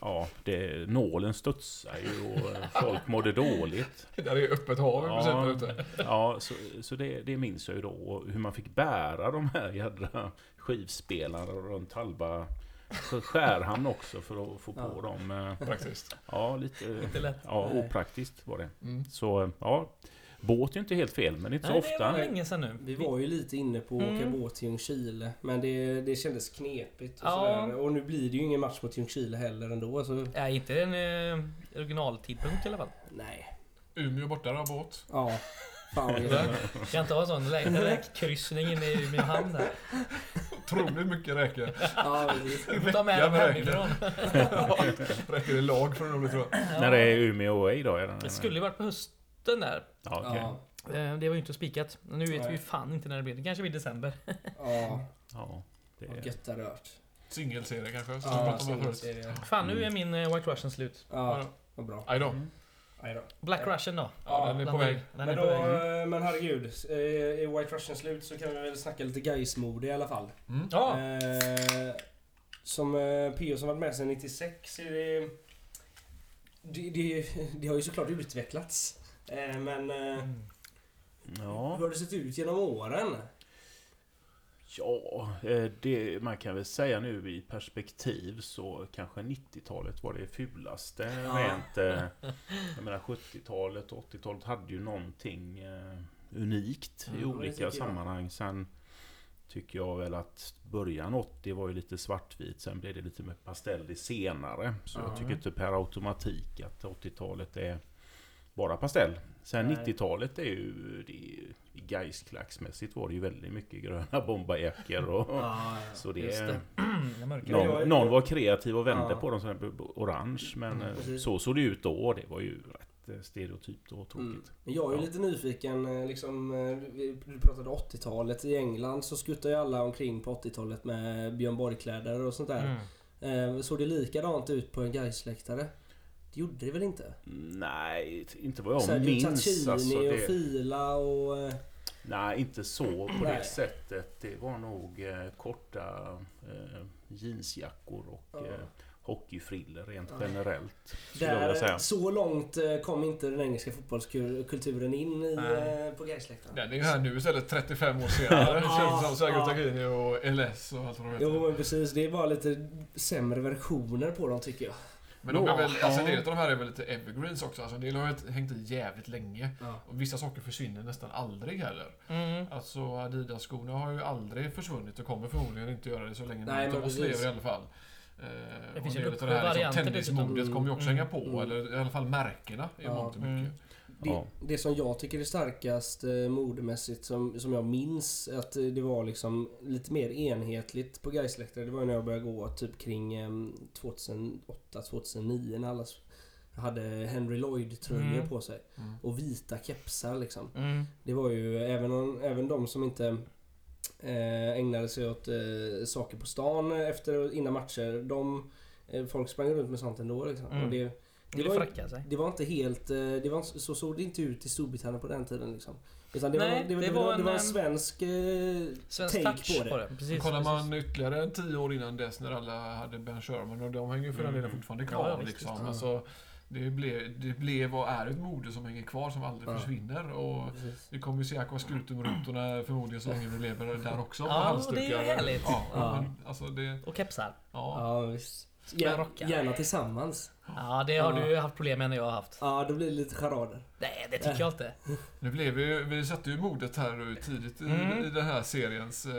ja, det, nålen studsade ju och folk mådde dåligt.
Där är öppet hav
Ja.
ute.
Ja, så, så det, det minns jag ju då. Och hur man fick bära de här jädra skivspelarna runt halva Skärhamn också för att få på
Ja.
dem. eh,
Praktiskt.
Ja, lite
Inte lätt.
ja, opraktiskt var det.
Mm.
Så ja, båt är ju inte helt fel, men inte så
Nej, det
ofta.
var länge sedan nu.
Vi var ju lite inne på att åka
Mm.
båt till Ljungskile. Men det, det kändes knepigt och
Ja.
sådär. Och nu blir det ju ingen match mot Ljungskile heller ändå. Så
Nej, inte en eh, originaltidpunkt i alla fall.
nej.
Umeå borta då, båt.
Ja. Fan vad gött.
Kan inte ha en sån räkkryssning inne i Umeå hamn där.
Otroligt mycket räcker.
Ja, precis.
Vi får ta med dem hemifrån.
Räcker i lag för en rolig tror jag.
När det är Umeå Away då? Är det,
Det skulle ju varit på hösten där.
Ja, okej.
Ja.
Eh, Det var ju inte spikat. Nu vet vi
Nej.
ju fan inte när det blir. Det kanske blir december.
Ja.
Ja, det
Vad
är...
gött det hade varit.
Singelserie kanske, som vi
Ja,
pratade om förut.
singelserie.
Fan, nu är min eh, White Russian slut.
Ja, vad bra.
Aj då.
Mm.
Aj då.
Black Russian då?
Ja, den är på väg.
Den
Men, då, eh, men herregud, är White Russian slut så kan vi väl snacka lite Gais-mode i alla fall.
Mm.
Ja,
Eh, som eh, Pio som varit med sedan 96 är det, det, det, det har ju såklart utvecklats. Eh, men
Mm.
Ja.
hur har det sett ut genom åren?
Ja, eh, det, man kan väl säga nu i perspektiv så kanske 90-talet var det fulaste.
Ja.
Rent, jag menar 70-talet och 80-talet hade ju någonting unikt i
Ja, tycker
olika
jag.
sammanhang. Sen tycker jag väl att början 80 var ju lite svartvit, sen blev det lite mer pastellig senare. Så
Ja.
jag tycker inte per automatik att 80-talet är bara pastell. Sen
Nej.
90-talet är ju... Det Gaisklacksmässigt var det ju väldigt mycket gröna bomberjackor och...
Ja,
Så det,
det.
Någon, någon var kreativ och vände
Ja.
på dem blev orange. Men
Mm,
eh, så såg det ut då. Det var ju rätt eh, stereotypt och
Mm.
tråkigt.
Men jag är ju
Ja.
lite nyfiken, eh, liksom, du pratade 80-talet. I England så skuttar ju alla omkring på 80-talet med Björn Borg-kläder och sånt där.
Mm.
Såg det likadant ut på en Gais-läktare? Det gjorde det väl inte?
Nej, inte vad jag
Så här,
minns.
Taccini
Alltså,
och
det,
Fila och... eh,
Nej, inte så på
Nej.
det sättet. Det var nog eh, korta eh, jeansjackor och
Ja.
eh, hockeyfrillor rent
Ja.
generellt.
Där, så långt eh, kom inte den engelska fotbollskulturen in i,
Nej.
eh, på Gaisläktaren.
Den är ju här nu istället 35 år senare. Känns som Sergio
ja.
Tacchini och LS och allt vad de heter.
Jo men precis, det är bara lite sämre versioner på dem tycker jag.
Men de är väl, alltså en del av de här är väl lite evergreens också. Alltså en del har ju hängt i jävligt länge.
Ja.
Och vissa saker försvinner nästan aldrig heller.
Mm.
Alltså Adidas-skorna har ju aldrig försvunnit och kommer förmodligen inte göra det så länge
Nej,
någon
men
av oss lever i alla fall. Eh,
Det
och
finns
en
ju
del av det här liksom,
varianter
tennismodet kommer ju också
Mm.
hänga på.
Mm.
Eller i alla fall märkena i
Ja.
mångt och
Mm.
mycket.
Det,
Ja.
det som jag tycker är starkast eh, modemässigt som, som jag minns att eh, det var liksom lite mer enhetligt på Gaisläktare. Det var ju när jag började gå typ kring eh, 2008-2009 när alla hade Henry Lloyd-tröjor
Mm.
på sig.
Mm.
Och vita kepsar liksom.
Mm.
Det var ju även, om, även de som inte eh, ägnade sig åt eh, saker på stan efter innan matcher. De, eh, folk sprang runt med sånt ändå liksom.
Mm.
Och det, det, var,
sig.
det var inte helt... eh, Det var, så såg det inte ut i Storbritannien på den tiden liksom. Utan det,
Nej,
var, det,
det
det,
var
var, det
en,
var en svensk eh,
Svensk
take
touch
på det.
på det. Precis,
Kollar
precis.
man ytterligare en tio år innan dess när alla hade Ben Sherman och de hänger ju för den
Mm.
delen fortfarande
Ja,
kvar
ja, visst,
liksom. Alltså, det, blev, det blev och är ett mode som hänger kvar som aldrig
Ja.
försvinner. Och
Precis.
vi kommer ju se Aqua Skrutum-rutorna förmodligen så länge vi lever där också.
Ja,
halsdukar.
det är härligt.
Ja,
Ja.
Men, alltså det...
Och kepsar.
Ja.
Ja, visst. Gär, gärna tillsammans.
Ja, det har
Ja.
du haft problem med när jag har haft.
Ja, då blir det lite charader.
Nej, det tycker jag inte.
Nu blev vi, vi satte ju modet här tidigt i,
Mm.
i den här seriens eh,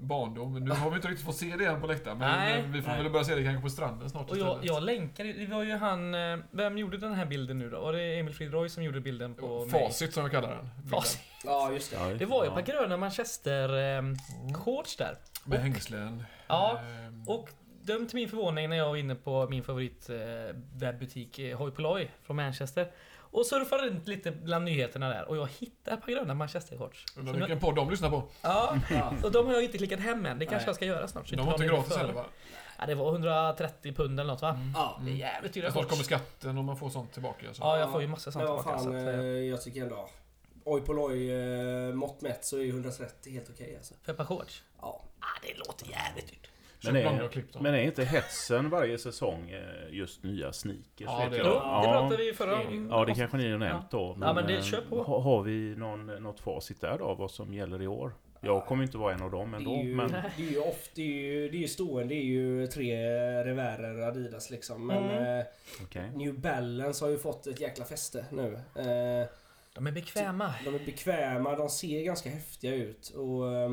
barndom. Nu har vi inte riktigt fått se det än på läktaren. Men
Nej.
eh, vi får
Nej.
väl börja se det kanske på stranden snart
Och jag, jag länkade, det var ju han, eh, vem gjorde den här bilden nu då? Var det Emil Fridroy som gjorde bilden på mig?
Facit som jag kallar den.
Facit.
Ja, just det.
Ja,
Det var ju
ja.
ett par gröna Manchester eh, där.
Med
Och-
hängslen.
Ja,
Ehm,
Och döm till min förvåning när jag var inne på min favorit eh, webbutik eh, Hoi Polloi från Manchester. Och surfade runt lite bland nyheterna där och jag hittade ett par gröna Manchester-shorts.
Undrar vilken podd de lyssnar på.
Ja, och de har jag inte klickat hem än. Det kanske
Nej.
jag ska göra snart. så
De var inte gratis heller va?
Ja, det var 130 pund eller något va?
Ja.
Det är jävligt dyra
Mm. Snart kommer skatten om man får sånt tillbaka. Alltså.
Ja, jag får ju massa sånt tillbaka.
fan,
Så att,
eh, jag tycker ändå... Oj på loj eh, mått mätt så är ju 130 helt okej alltså.
för ett par shorts.
Ja.
Ah, det låter jävligt dyrt.
Men är,
klipp
men är inte hetsen varje säsong eh, just nya sneakers?
Ja,
vet
det
jag.
Jo,
det.
det
Ja.
pratade vi förra
det är det.
Ja, det kanske ni har nämnt då.
Ja, men det-
eh,
kör på.
ha- Har vi någon, något facit där då, vad som gäller i år? Jag kommer inte vara en av dem
Det
ändå,
är, ju,
men...
det är ju ofta, det är ju, det är ju stående, det är ju tre revärer Adidas liksom. Men
Mm.
eh,
Okej.
New Balance har ju fått ett jäkla fäste nu. Eh,
De är bekväma.
de är bekväma, de ser ganska häftiga ut och eh,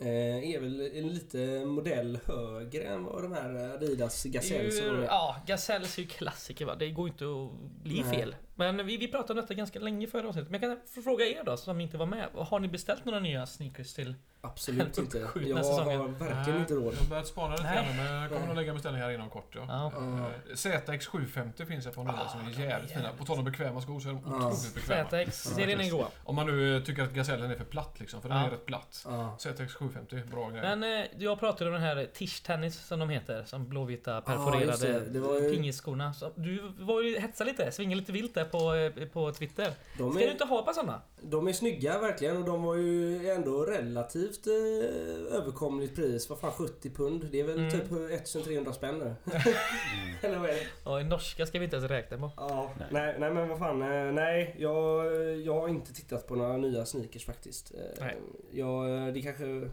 är väl en lite modell högre än vad de här Adidas Gazelle som
ja, Gazelles är ju klassiker va. Det går ju inte att bli
Nej.
fel. Men vi, vi pratade om detta ganska länge förra avsnittet. Men jag kan fråga er då, som inte var med. Har ni beställt några nya sneakers till?
Absolut inte. Jag
säsongen.
har verkligen
Nej,
inte råd.
Jag har börjat spana lite grann men jag kommer nog lägga beställningar här inom kort. Ja.
Ja.
Ja.
Eh, ZX750 finns det på nya
Ah,
som är jävligt fina. På tal om bekväma skor så är de
Ja.
otroligt bekväma.
ZX-serien är goa.
Om man nu eh, tycker att Gazellen är för platt liksom, för den är rätt platt.
Ja.
ZX750, bra grej.
Men eh, jag pratade om den här Tish Tennis som de heter. Som blåvita perforerade
det. Det var ju-
pingisskorna. Så du var ju hetsade lite, svingade lite vilt där på, eh, på Twitter.
De,
Ska du
är,
inte ha par sådana?
de är snygga verkligen och de var ju ändå relativt eh, överkomligt pris. Vad fan 70 pund? Det är väl
Mm.
typ 1300 spänn nu. Eller vad är det?
Ja, i norska ska vi inte ens räkna på.
Ja,
Nej.
nej. nej men vad fan. eh, Nej, jag, jag har inte tittat på några nya sneakers faktiskt. Eh,
Nej.
Jag, det kanske...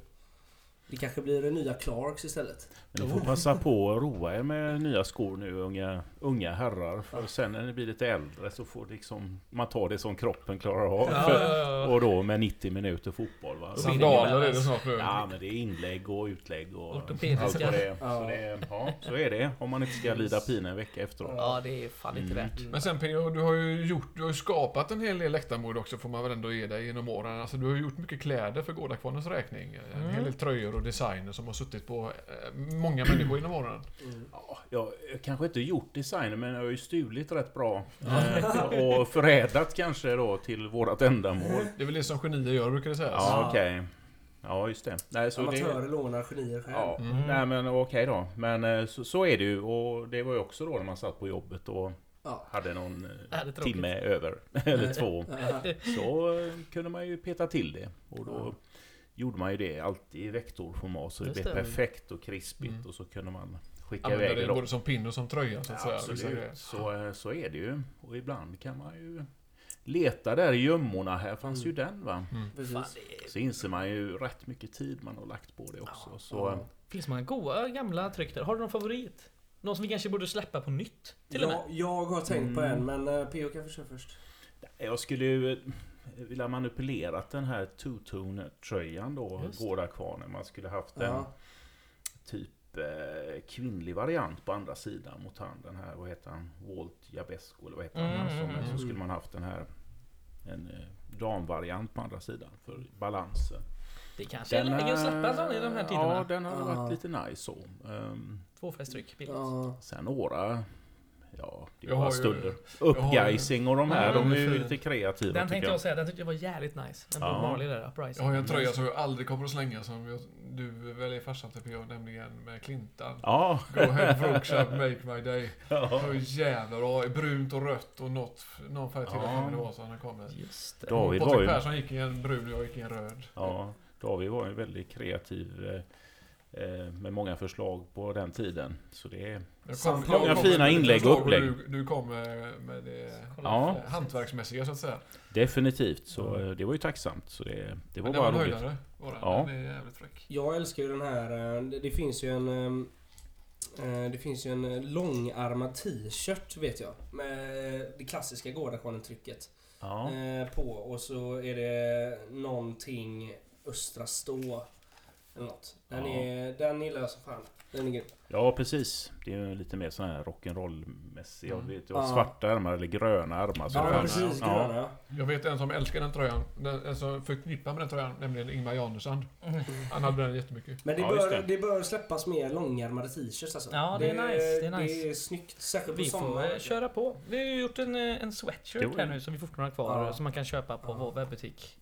Det kanske blir nya Clarks istället.
Men ni får passa på att roa er med nya skor nu, unga, unga herrar. För sen när ni blir lite äldre så får liksom, man ta det som kroppen klarar av.
Ja,
För,
ja, ja.
och då med 90 minuter fotboll. Va?
Det
Sandaler är det snart nu.
ja, men det är inlägg och utlägg och allt vad det är. Så,
Ja.
det ja, så är det. Om man inte ska lida pina en vecka efteråt.
Ja, det är fan inte
Mm.
värt.
Men sen Pinjo, du har ju gjort, du har skapat en hel del läktarmode också får man väl ändå ge dig genom åren. Alltså du har gjort mycket kläder för Gårdakvarnens räkning. En
Mm.
hel del tröjor och designer som har suttit på eh, många människor genom åren.
Mm.
Ja, jag kanske inte gjort designen men jag har ju stulit rätt bra. Eh, och förädlat kanske då till vårat ändamål.
Det är väl det som genier gör brukar det sägas.
Ja, okej. Ja, just det. Nej, så det
Amatörer lånar genier själv.
Ja,
Mm.
nej men okej då. Men eh, så, så är det ju. Och det var ju också då när man satt på jobbet och
Ja.
hade någon eh,
Ja, det är tråkigt.
timme över, eller två, så eh, kunde man ju peta till det. Och då
Ja.
gjorde man ju det alltid i vektorformat så det
Just
blev
det.
perfekt och krispigt
Mm.
och så kunde man skicka
Använda
iväg
det
då.
både som pin och som tröja så att säga.
Ja,
grejer.
absolut. Så, eh, så är det ju. Och ibland kan man ju leta där i gömmorna. Här fanns ju den va.
Mm.
Fan,
Så inser man ju rätt mycket tid man har lagt på det också.
Ja.
Så, eh,
Ja.
finns många goa gamla tryck där. Har du någon favorit? Någon som vi kanske borde släppa på nytt? Till och med?
Jag, har tänkt på
Mm.
en, men uh, P.O. kan köra först.
Jag skulle ju eh, vilja manipulerat den här two-tone-tröjan då,
Just det.
Gårdakvarnen. Man skulle haft en
Ja.
Eh, kvinnlig variant på andra sidan mot han den här, vad heter han, Walt Jabesco eller vad heter han?
Mm,
som,
mm,
Så
mm.
skulle man haft den här en eh, damvariant på andra sidan för balansen.
Det kanske är läge att släppa en sån i de här tiderna.
Ja, den har varit lite nice så. Um,
Tvåfärgstryck, billigt.
Ja.
sen några, ja, det är
Jag
bara
har
stunder.
jag har
Upgeising och de här, de är ju lite kreativa
Den tänkte
jag.
jag säga, den tyckte jag var jävligt nice. Den
Ja.
Marley där,
Jag
Uprising.
har ju en tröja som jag aldrig kommer att slänga som jag, du väl är farsan till PO, nämligen med Clintan.
Ja,
Go ahead Brookshire, make my day.
ja.
Det var ju jävlar bra. i Brunt och rött och något, någon färg till.
Ja.
Jag det var så han kom.
Just det.
David var
Patrik
ju...
Persson gick i en brun och jag gick i en röd.
Ja, David var ju väldigt kreativ eh, med många förslag på den tiden. Så det är... Många
kom
fina inlägg och upplägg.
Du, du kom med, det
Ja.
eh, hantverksmässiga så att säga.
Definitivt, så
Ja.
eh, det var ju tacksamt. Så det, det var
Men det var
bara
en
roligt.
höjdare. Var den.
Ja.
den är jävligt fräck.
Jag älskar ju den här, eh, det, det finns ju en... eh, Det finns ju en eh, långärmad t-shirt vet jag. Med det klassiska Gårdakvarnen-trycket.
Ja.
eh, på och så är det någonting Östra Stå. Eller något. Den,
Ja.
är, den gillar jag som fan. Den är grym.
ja, precis. Det är ju lite mer sån här rock'n'roll-mässig. Jag
Mm.
vet, jag har
Ja.
svarta ärmar eller gröna ärmar.
Ja, precis.
Ja.
Gröna. ja.
Jag vet en som älskar den tröjan. Den, en som förknippar med den tröjan, nämligen Ingmar Jansson.
Mm.
Han hade den jättemycket.
Men det, bör,
det.
det bör släppas mer långärmade t-shirts alltså.
Ja, det är nice, det är nice.
Det är snyggt. Särskilt på
Vi får
sommaren.
eh, köra på. Vi har gjort en, eh, en sweatshirt här nu som vi fortfarande har kvar.
Ja.
Som man kan köpa på
Ja.
vår webbutik.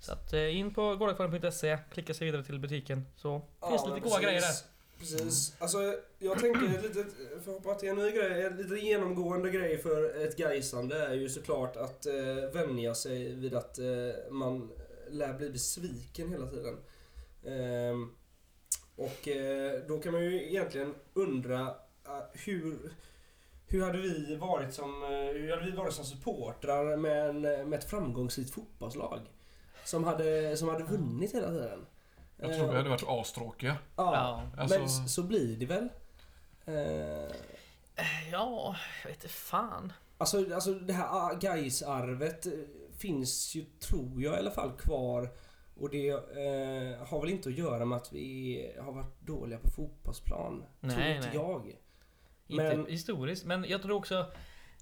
Så att eh, in på gårdakvarnen.se, klicka sig vidare till butiken. Så
Ja,
finns
men
lite goda grejer där.
Precis. Alltså, jag tänker ett litet, för att hoppa till en ny grej, en lite genomgående grej för ett gaisande är ju såklart att eh, vänja sig vid att eh, man lär bli besviken hela tiden. Ehm, och eh, då kan man ju egentligen undra eh, hur hur hade vi varit som, eh, hur hade vi varit som supportrar med, en, med ett framgångsrikt fotbollslag? Som hade, som hade vunnit hela tiden.
Jag tror vi hade varit astråkiga.
Ja.
Alltså-
men så blir det väl? Eh,
Ja, jag vet inte fan.
alltså, alltså det här gais arvet finns ju, tror jag i alla fall, kvar. Och det eh, har väl inte att göra med att vi har varit dåliga på fotbollsplan. tror
Nej,
inte
nej.
jag.
Inte
Men-
historiskt, men jag tror också...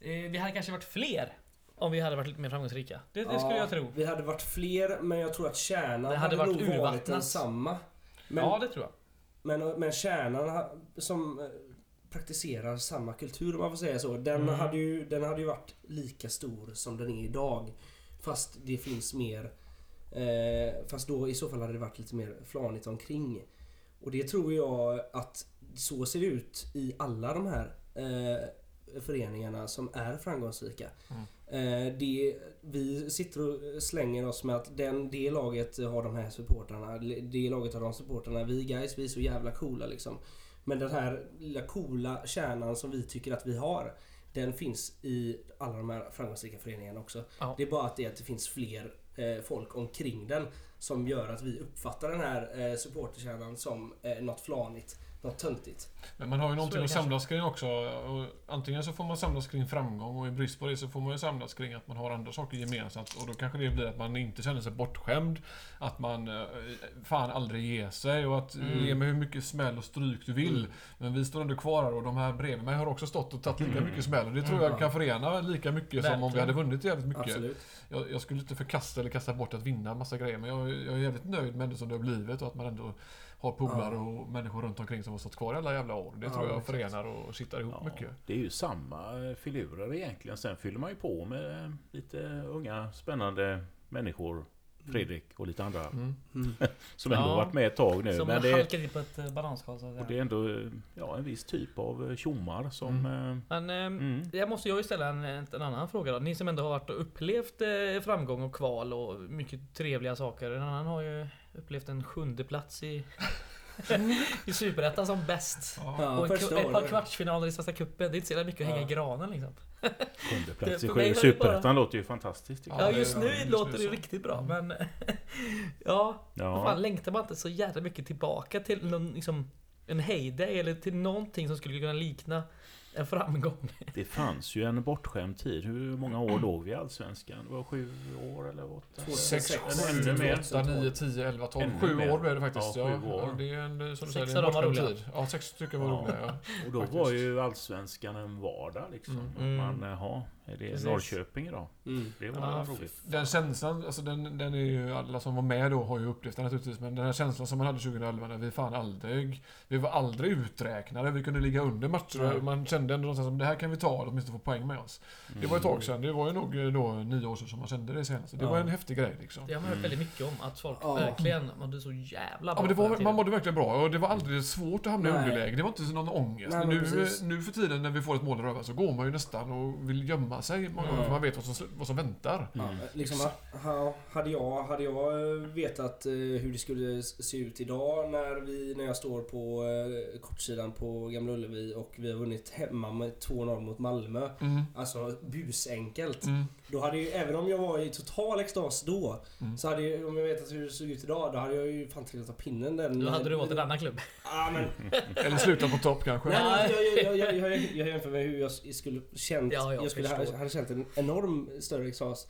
Eh, vi hade kanske varit fler om vi hade varit lite mer framgångsrika. Det, det skulle
Ja,
jag tro.
Vi hade varit fler, men jag tror att kärnan
Det
hade,
hade varit
nog varit
urvattnat.
densamma. Men,
ja, det tror jag.
men, men kärnan som eh, praktiserar samma kultur om man får säga så. Den,
Mm.
hade ju, den hade ju varit lika stor som den är idag. Fast det finns mer... Eh, fast då i så fall hade det varit lite mer flanigt omkring. Och det tror jag att så ser det ut i alla de här eh, föreningarna som är framgångsrika. Eh, det, vi sitter och slänger oss med att den, det laget har de här supportrarna, det laget har de supportrarna. Vi guys, vi är så jävla coola liksom. Men den här lilla coola kärnan som vi tycker att vi har, den finns i alla de här framgångsrika föreningarna också.
Ja.
Det är bara att det, att det finns fler eh, folk omkring den som gör att vi uppfattar den här eh, supporterkärnan som eh, något flanigt, något töntigt.
Men man har ju någonting att samlas kring också. Och antingen så får man samlas kring framgång och i brist på det så får man ju samlas kring att man har andra saker gemensamt. Och då kanske det blir att man inte känner sig bortskämd. Att man eh, fan aldrig ger sig och att
Mm.
ge mig hur mycket smäll och stryk du vill.
Mm.
Men vi står ändå kvar här och de här bredvid mig har också stått och tagit lika
Mm.
mycket smäll. Och det tror
Mm.
jag kan förena lika mycket som om vi
Verkligen.
hade vunnit jävligt mycket.
Absolut.
Jag, jag skulle inte förkasta eller kasta bort att vinna massa grejer men jag, jag är jävligt nöjd med det som det har blivit och att man ändå har polare
Ja.
och människor runt omkring som har stått kvar alla jävla år. Det
Ja,
tror jag
exakt.
förenar och kittar ihop
Ja,
mycket.
det är ju samma filurer egentligen. Sen fyller man ju på med lite unga spännande människor Fredrik och lite andra
Mm.
Mm.
som ändå
Ja.
varit med ett tag nu.
Som
Men det,
halkade in på ett eh, bananskal så att
och
säga.
det är ändå ja, en viss typ av eh, tjommar som... eh,
Men
Mm.
jag måste jag ju ställa en, en annan fråga då. Ni som ändå har varit och upplevt framgång och kval och mycket trevliga saker. En annan har ju upplevt en sjunde plats i, i Superettan som bäst.
Ja.
Och en, ett par
året.
kvartsfinaler i Svenska cupen. Det är inte så jävla mycket att hänga i granen liksom.
Sjunde plats i
det bara-
Superettan låter ju fantastiskt.
Ja,
just nu
ja, just
låter det riktigt bra
Mm.
men... ja,
Ja.
fan längtar man inte så jävla mycket tillbaka till någon, liksom, en heyday eller till någonting som skulle kunna likna en framgång?
Det fanns ju en bortskämd tid. Hur många år låg vi i Allsvenskan? Det var sju år eller åtta?
Sex, sju, åtta, nio, tio, elva, tolv. Sju år blev det faktiskt.
Ja, sju år.
Ja, det är en, som du
Sex
säger,
av
en bortskämd
roliga.
tid. Ja, sex stycken var
Ja.
roliga. Ja.
Och då
Faktiskt.
var ju Allsvenskan en vardag liksom.
Mm.
Man, jaha, är det
Precis.
Norrköping idag?
Mm.
Det var
Ja,
roligt.
Den känslan, alltså den, den är ju alla som var med då har ju upplevt den naturligtvis. Men den här känslan som man hade 2011 när vi fan aldrig... Vi var aldrig uträknade. Vi kunde ligga under matcher.
Nej.
Man kände ändå någonstans som det här kan vi ta och åtminstone få poäng med oss. Det var ett tag sedan. Det var ju nog eh, då nio år sedan som man kände det senast. Det
Ja.
var en häftig grej liksom.
Det har man hört
Mm.
väldigt mycket om. Att folk
Ja.
verkligen mådde så jävla bra.
Ja, men var, man mådde verkligen bra och det var aldrig svårt att hamna i underläge. Det var inte så någon ångest.
Nej,
nu,
precis.
nu för tiden när vi får ett mål i röven så går man ju nästan och vill gömma sig många gånger för man vet vad som, vad som väntar.
Ja,
Mm.
liksom, ha, hade, jag, hade jag eh, vetat eh, hur det skulle se ut idag när, vi, när jag står på eh, kortsidan på Gamla Ullevi och vi har vunnit hemma med 2-0 mot Malmö.
Mm.
Alltså busenkelt.
Mm.
Då hade ju, även om jag var i total extas då,
Mm.
så hade jag, om jag vetat hur det såg ut idag, då hade jag ju fan trillat av pinnen den.
Då hade du valt en annan klubb.
Ja men...
Eller sluta på topp kanske.
Nej, nej, jag, jag, jag, jag, jämför med hur jag skulle känt.
Ja, jag
jag skulle ha,
förstår.
hade känt en enorm större extas.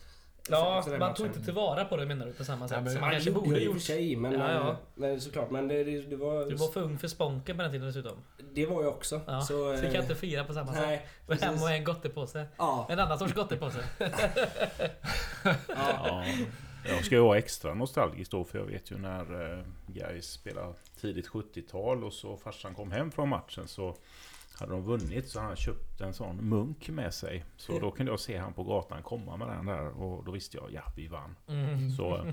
Ja, man tog
matchen.
inte tillvara på det menar du på samma sätt
men-
som man kanske
gjorde
borde gjort.
sig, men,
Ja, ja.
eh, men såklart. Men det, det, det var...
Du var för ung för Sponken på den tiden dessutom.
Det var jag också.
Ja,
så,
så
eh,
kan inte fira på samma sätt.
Nej,
Och hem
precis.
och en gottepåse.
Ja,
En annan sorts gottepåse.
ja.
Ja, jag ska ju vara extra nostalgisk då för jag vet ju när eh, Gais spelade tidigt 70-tal och så farsan kom hem från matchen så hade de vunnit så han köpt en sån munk med sig. Så då kunde jag se han på gatan komma med den där och då visste jag ja vi vann.
Mm.
Så eh,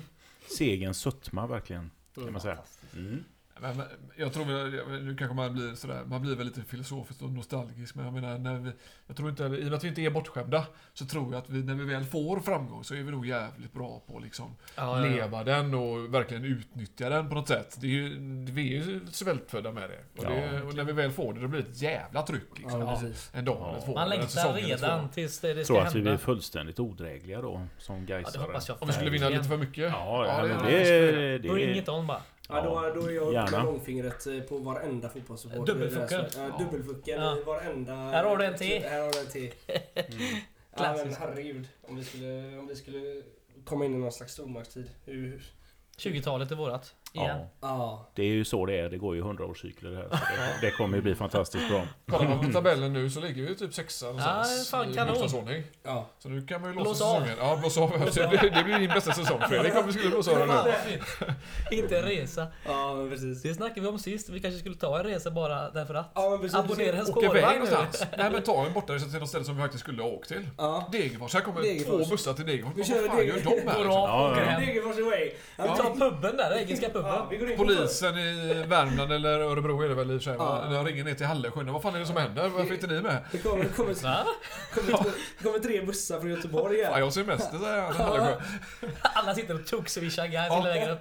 segens sötma verkligen kan man säga. Mm.
Men, men, jag tror väl, nu kanske man blir sådär, man blir väl lite filosofiskt och nostalgisk men jag menar när vi, jag tror inte, i och med att vi inte är bortskämda så tror jag att vi när vi väl får framgång så är vi nog jävligt bra på att liksom
Ja, ja, ja.
leva den och verkligen utnyttja den på något sätt. Det är ju, vi är ju svältfödda med det. Och,
Ja.
det. och när vi väl får det, då blir det ett jävla tryck liksom.
ja.
En dag
Ja.
eller två.
Man längtar redan tills det, det
Jag
ska
tror att vi
hända.
blir fullständigt odrägliga då som
Ja, det
Gaisare.
jag
Om vi skulle vinna lite för mycket.
Ja,
Ja,
ja,
det-
men
det skulle
det,
vi
Bring
det,
it on bara.
Ja, då, då är jag uppe
Gärna.
med långfingret eh, på varenda fotbollssupporter.
Dubbelfucken.
Ja, dubbelfucken
Ja.
i varenda...
Här har du en till.
Här har du en till.
Mm.
Ja, men herregud. Om vi skulle, om vi skulle komma in i någon slags stormaktstid. Hur...
20-talet är vårat. Igen.
Ja,
Ja.
det är ju så det är. Det går ju hundraårscykler det här. Så det, det kommer ju bli fantastiskt bra.
Kollar man på tabellen nu så ligger vi typ sexa någonstans.
fan,
i
kanon.
Ja.
Så nu kan man ju
Blås
låsa
av.
säsongen. Ja, blås av. Det blir, det blir din bästa säsong Fredrik om vi skulle blåsa av den
Fan
nu.
Inte en resa.
Ja, men precis.
Det snackade vi om sist. Vi kanske skulle ta en resa bara därför att.
Ja, men precis.
Abonnera en spårvagn nu.
någonstans. Nej men ta en bortaresa till något ställe som vi faktiskt skulle ha åkt till.
Ja.
Degerfors. Här kommer
Degerfors.
två bussar till Degerfors.
Vi
Vad
kör
fan gör de här?
Av
Ja, ja.
Degerfors away. Ja,
Vi tar puben där, engelska
Ja,
puben.
Vi går in på
Polisen i Värmland eller Örebro är det väl i och för sig.
Ja.
Jag ringer ner till Hallesjön. Vad fan är det som händer? Varför är inte ni med?
Det kommer, kommer, kommer, kommer tre bussar från Göteborg
Ja,
här.
jag mest det säger han. Hallesjön.
Alla sitter och tokswishar guys hela vägen upp.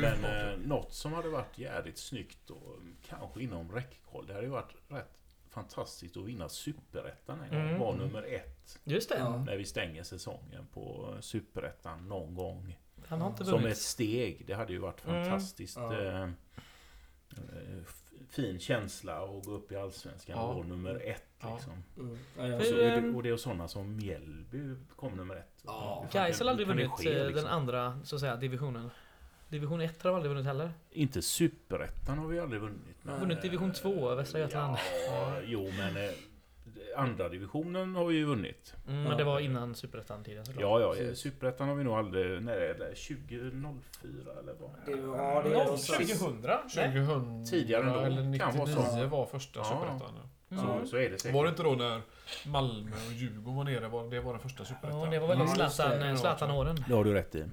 Men eh, något som hade varit jävligt snyggt och kanske inom räckhåll. Det hade ju varit rätt fantastiskt att vinna Superettan en gång.
Mm.
Var nummer ett.
Just det.
Ja.
När vi stänger säsongen på Superettan någon gång.
Han har inte
Som ett steg. Det hade ju varit
Mm.
fantastiskt.
Ja.
Eh, eh, fin känsla att gå upp i Allsvenskan
Ja.
och vara nummer ett. Liksom.
Mm. Ja.
Och, så, det-
ehm,
och det är sådana som Mjällby kom nummer ett.
Ja.
Gais har aldrig vunnit
ske,
eh,
liksom?
den andra, så att säga, divisionen. Division 1 har de aldrig vunnit heller.
Inte Superettan har vi aldrig vunnit.
Nej.
Vunnit division 2, Västra Götaland.
Ja, jo men... andra divisionen har vi ju vunnit.
Mm, men det var innan Superettan-tiden såklart.
Ja, ja.
Precis.
Superettan har vi nog aldrig... När är det? 2004 eller vad?
Det, ja, det är
Noll-
någonstans-
2000? Nej.
2000
Tidigare ändå.
eller
Kan
99
vara så.
var första
Ja.
superettan.
Mm.
Så, så är det säkert.
Var det inte då när Malmö och Djurgården var nere? Var, det var den första superettan?
Ja, det var väl
Ja, just
Zlatan,
det.
Zlatan-åren.
Har du rätt i.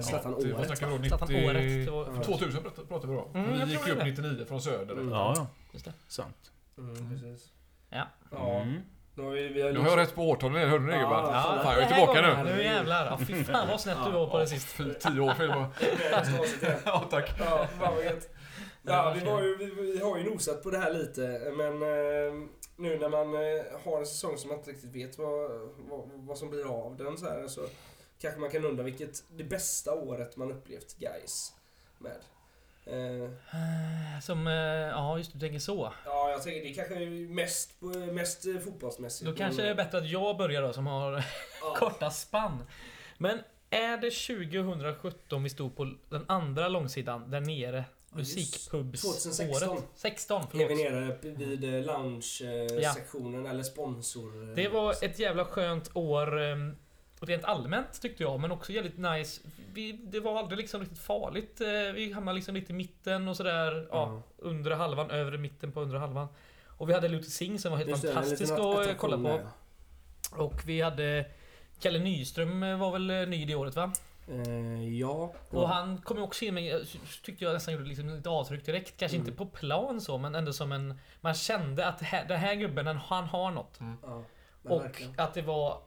Zlatan
Det- Vad
året.
snackar vi då?
Zlatan
90...
året. Det var-
2000 pratar vi då.
Mm,
vi gick ju upp
det.
99 från söder.
Mm.
Ja, ja.
Just det.
Sant.
Mm, precis.
Ja.
Ja,
Mm.
då har vi, vi har
Nu har jag rätt på årtalen, hörde ni det gubbar?
Ja,
Fan,
det
jag är tillbaka nu.
Nu jävlar. Ja, fy fan vad snett du var på det sist.
Fy, tio år fel bara. Ja, tack.
Ja, fan vad gött. Ja, vi, var ju, vi, vi har ju nosat på det här lite, men eh, nu när man eh, har en säsong som man inte riktigt vet vad, vad, vad som blir av den så här, så kanske man kan undra vilket det bästa året man upplevt guys med. Eh,
Som, eh, ja just du tänker så.
ja, jag tänker det kanske är mest, mest eh, fotbollsmässigt.
Då kanske det är bättre att jag börjar då som har
ja,
korta spann. Men är det 2017 vi stod på den andra långsidan där nere?
Ja.
Musikpubs-året?
2016.
16,
är
förlåt.
vi nere vid lounge-sektionen eller sponsor...
Det var ett jävla skönt år rent allmänt tyckte jag, men också jävligt nice. Vi, det var aldrig liksom riktigt farligt. Eh, Vi hamnade liksom lite i mitten och sådär. Ja,
Ja.
undre halvan, övre mitten på undre halvan. Och vi hade Luthi Singh som var helt
Just
fantastisk att kolla på. Och vi hade Kalle Nyström eh, var väl eh, ny det året va?
Eh, ja.
Och han kom ju också in med, tyckte jag nästan gjorde liksom lite avtryck direkt. Kanske
Mm.
inte på plan så, men ändå som en... Man kände att här, den här gubben, han, har något.
ja men
Och
verkligen.
att det var...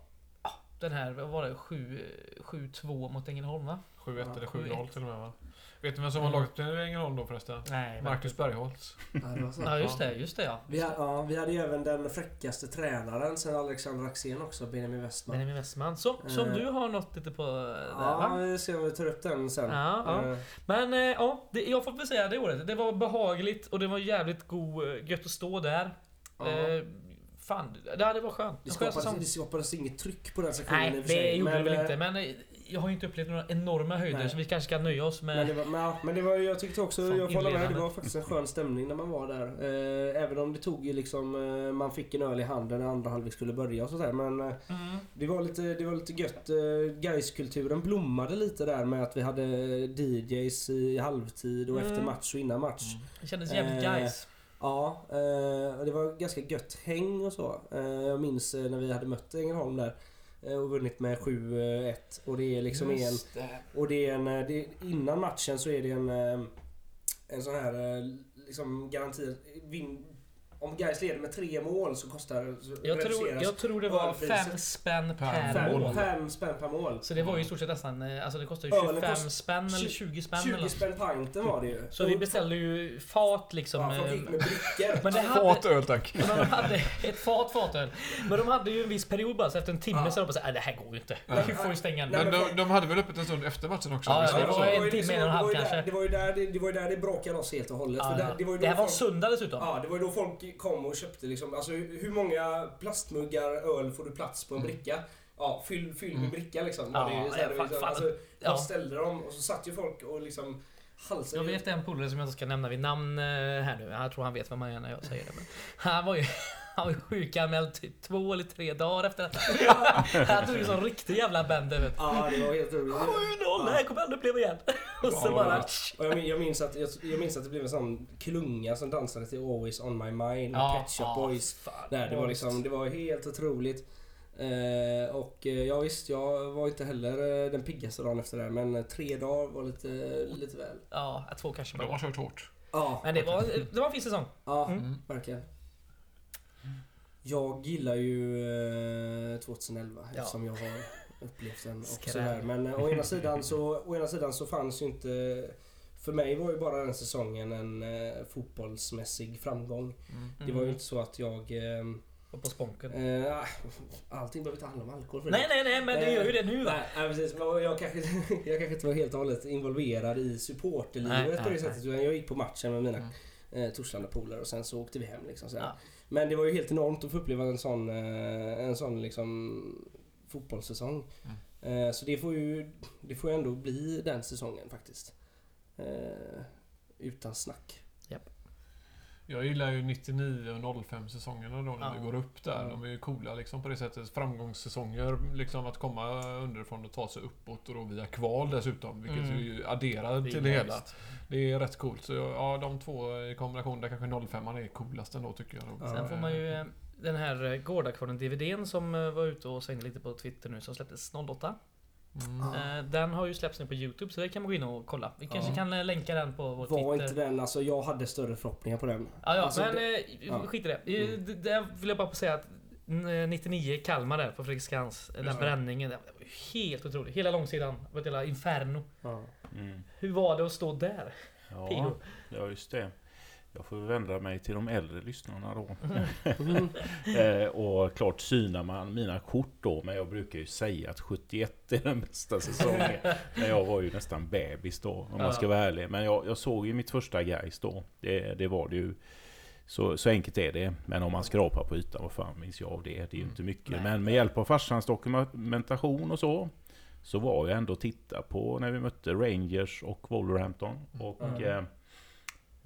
Den här, vad var det? 7 7-2 mot Ängelholm va?
7-1
Ja,
eller
7-1.
7-0 till och med va? Vet ni vem som var laget i Ängelholm då förresten?
Nej.
Marcus Bergholtz.
Ja.
Ja just det, just det ja.
Vi, ha, ja, vi hade ju även den fräckaste tränaren sen Alexander Axén också, Benjamin Westman.
Benjamin Westman. Som, som
Eh.
du har något lite på där
Ja,
va?
vi ser om vi tar upp den sen.
Ja, ja.
Eh,
Men eh, ja, det, jag får väl säga det året. Det var behagligt och det var jävligt god, gött att stå där. Fan, det, det var skönt.
det, skapades,
säsong.
det skapades inget tryck på den sektionen i
Nej,
och för sig,
det gjorde det väl
eh,
inte. Men eh, jag har ju inte upplevt några enorma höjder
Nej.
så vi kanske ska nöja oss med...
Men det, var, men, men det var, jag tyckte också,
Som
jag hålla med, det var faktiskt en skön stämning när man var där. Eh, även om det tog ju liksom, eh, man fick en öl i handen när andra halvlek skulle börja och sådär. Men eh,
Mm.
det var lite, det var lite gött. Eh, Gaiskulturen blommade lite där med att vi hade DJs i halvtid och
Mm.
efter match och innan match.
Det kändes jävligt
Eh,
guys.
Ja, eh, och det var ganska gött häng och så. Eh, jag minns eh, när vi hade mött Ängelholm där och vunnit med 7-1. Och det är liksom en... Och det är en... Det, innan matchen så är det en... En sån här liksom garanti... Vin, om Gais leder med tre mål så kostar... Så
Jag tror, jag tror det var
ölpriset.
fem spänn
Per
per
mål.
mål.
fem, fem spänn per mål.
Så det var ju i stort sett nästan, eh, alltså det kostade ju
Ölen
25
kost-
spänn eller
tju-
20 spänn eller
20
något.
spänn pinten var det ju.
Så vi beställde ju fat liksom.
Ja,
eh,
med brickor.
Men det hade,
Fat öl tack.
men de hade ett fat fatöl. Men de hade ju en viss period bara, så efter en timme
Ja.
så de bara såhär, "Nej, det här går ju inte. Vi får ju stänga nu.
Men de, de hade väl öppet en stund efter matchen också?
Ja, det
var
en
ju
timme, en och en halv kanske.
Där, det, var ju där, det, brakade loss helt och hållet. Det,
här var söndag dessutom.
Ja, det var ju då folk kom och köpte liksom, alltså hur många plastmuggar öl får du plats på en
Mm.
bricka? Ja, fyll, fyll med
Mm.
bricka liksom.
Ja,
det är så här, liksom, alltså,
Ja.
Man ställde dem och så satt ju folk och liksom halsade.
Jag vet en polare som jag inte ska nämna vid namn eh, här nu. Jag tror han vet vem man är när jag säger det. Men han var ju han var ju sjukanmäld typ två eller tre dagar efter detta. Han tog ju sån riktig jävla bänder vet du.
Ja, det var helt otroligt.
7-0, det här kommer jag aldrig uppleva igen. Och så bara...
Och jag, min- jag, minns att, jag, jag minns att det blev en sån klunga som dansade till Always On My Mind med Pet Shop Boys.
fan,
Där, det var liksom, det var helt otroligt. Eh, och eh, ja visst, jag var inte heller eh, den piggaste dagen efter det här, men eh, tre dagar var lite, lite väl.
Ja, två kanske
De har
bara.
kört hårt.
Ja,
Men det var, det var en fin säsong.
ja
Mm.
verkligen. Jag gillar ju eh, 2011
Ja.
eftersom jag har upplevt den också
Skräll.
där. Men eh, å ena, sidan så, å ena sidan så fanns ju inte... För mig var ju bara den säsongen en eh, fotbollsmässig framgång. Det var ju inte så att jag... Eh,
Och på sponken.
eh, allting behöver inte handla om alkohol för
Nej, nej, nej, men det gör ju det nu va?
Nej, precis. Jag kanske, jag kanske inte var helt och hållet involverad i supporterlivet på det sättet. Utan jag gick på matchen med mina eh, Torslanda-polare och sen så åkte vi hem. Liksom, så.
Ja.
Men det var ju helt enormt att få uppleva en sån, eh, en sån liksom, fotbollssäsong. Eh, så det får ju det får ju ändå bli den säsongen faktiskt. Eh, utan snack.
Jag gillar ju 99 och 05 säsongerna då när
Ja.
vi går upp där.
Ja.
De är ju coola liksom på det sättet. Framgångssäsonger, liksom att komma underifrån och ta sig uppåt och då via kval dessutom. Vilket
Mm.
ju adderar
Det
till det hela. Det är rätt coolt. Så ja, de två i kombination, där kanske 05 är coolast ändå tycker jag.
Ja.
Sen får man ju eh, den här Gårdakvarnen-DVDn som eh, var ute och svängde lite på Twitter nu som släpptes 08.
Mm.
Eh, Den har ju släppts nu på Youtube så det kan man gå in och kolla. Vi kanske
Ja.
kan eh, länka den på vår
Var
Twitter.
inte den, alltså jag hade större förhoppningar på den.
Ja, ja
Alltså,
men
det-
eh,
ja.
skit i det.
Mm.
det- Där vill jag bara säga att eh, 99 Kalmar där på Fredriksskans, den
det.
bränningen. Det var ju helt otroligt. Hela långsidan var ett jävla inferno.
Ja.
Mm.
Hur var det att stå där?
Ja,
Pio?
ja, just det. Jag får vända mig till de äldre lyssnarna då.
Mm.
Eh, och klart synar man mina kort då, men jag brukar ju säga att 71 är den bästa säsongen. men jag var ju nästan bebis då, om man ska vara ärlig. Men jag, jag såg ju mitt första Gais då. Det, det var det ju. Så, så enkelt är det. Men om man skrapar på ytan, vad fan minns jag av det? Det är ju inte mycket.
Nej.
Men med hjälp av farsans dokumentation och så, så var jag ändå titta på när vi mötte Rangers och Wolverhampton. Och
Mm.
eh,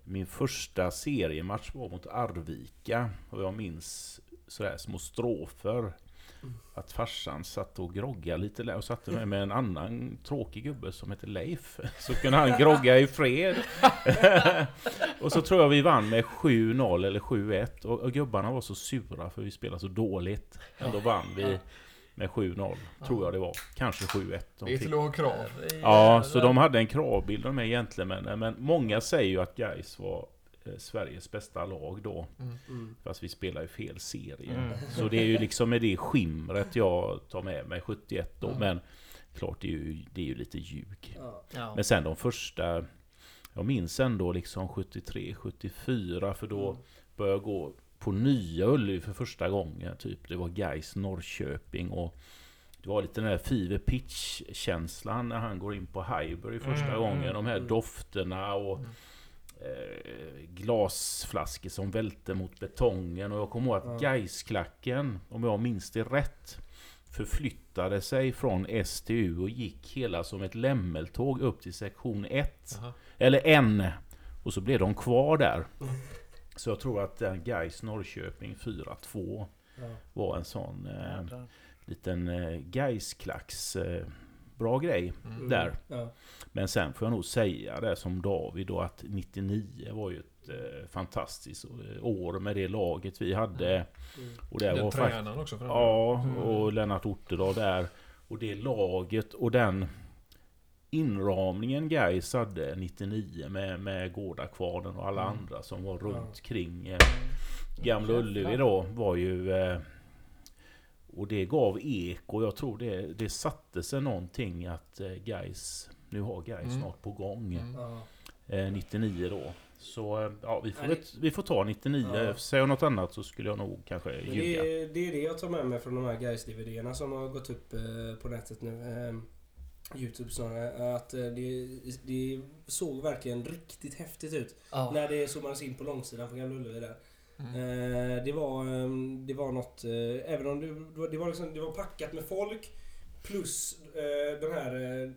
min första seriematch var mot Arvika. Och jag minns sådär små strofer. Att farsan satt och groggade lite där och satte mig med en annan tråkig gubbe som heter Leif. Så kunde han grogga i fred. och så tror jag vi vann med 7-0 eller 7-1. Och, och gubbarna var så sura för vi spelade så dåligt. Ändå vann vi med 7-0. Tror jag det var. Kanske 7-1. De
Det är att ha krav.
Ja, så de hade en kravbild av mig egentligen. Men, men många säger ju att Gais var eh, Sveriges bästa lag då.
Mm.
Fast vi spelar i fel serie.
Mm.
Så det är ju liksom med det skimret jag tar med mig 71 då.
Mm.
Men klart det är ju, det är ju lite ljug.
Ja.
Ja.
Men sen de första... Jag minns ändå liksom 73, 74 för då
Mm.
började jag gå på Nya Ullevi för första gången. Typ. Det var Gais Norrköping och det var lite den där fever pitch känslan när han går in på Highbury första
Mm,
gången.
mm,
De här
mm.
dofterna och
Mm.
eh, glasflaskor som välte mot betongen. Och jag kommer ihåg att
Ja.
Gaisklacken, om jag minns det rätt, förflyttade sig från STU och gick hela som ett lämmeltåg upp till sektion 1.
Jaha.
Eller en. Och så blev de kvar där.
Mm.
Så jag tror att den Gais Norrköping 4-2
Ja.
var en sån eh, liten eh, Gaisklacks eh, bra grej
Mm.
där.
Ja.
Men sen får jag nog säga det som David då att 99 var ju ett eh, fantastiskt eh, år med det laget vi hade.
Mm.
Och det var
Den
faktiskt...
tränaren också för den
Ja,
Mm.
och Lennart Ortedal där. Och det laget och den inramningen Gais hade 99 med, med Gårdakvarnen och alla
Mm.
andra som var runt
Ja.
kring eh, Gamla Ullevi då var ju... Eh, och det gav eko. Jag tror det, det satte sig någonting att eh, Gais Nu har Gais
Mm.
snart på gång.
Mm.
Eh, 99 då. Så eh, ja, vi får,
Nej,
vi får ta 99.
Ja.
Säger jag något annat så skulle jag nog kanske ljuga.
det, är, det jag tar med mig från de här guys dvd som har gått upp eh, på nätet nu. Eh, Youtube snarare. Att eh, det, det såg verkligen riktigt häftigt ut.
Ja.
När det zoomades in på långsidan på Gamla Ullevi där.
Mm.
Eh, det, var, eh, det var något, eh, även om det, det, var liksom, det var packat med folk plus eh, de här eh,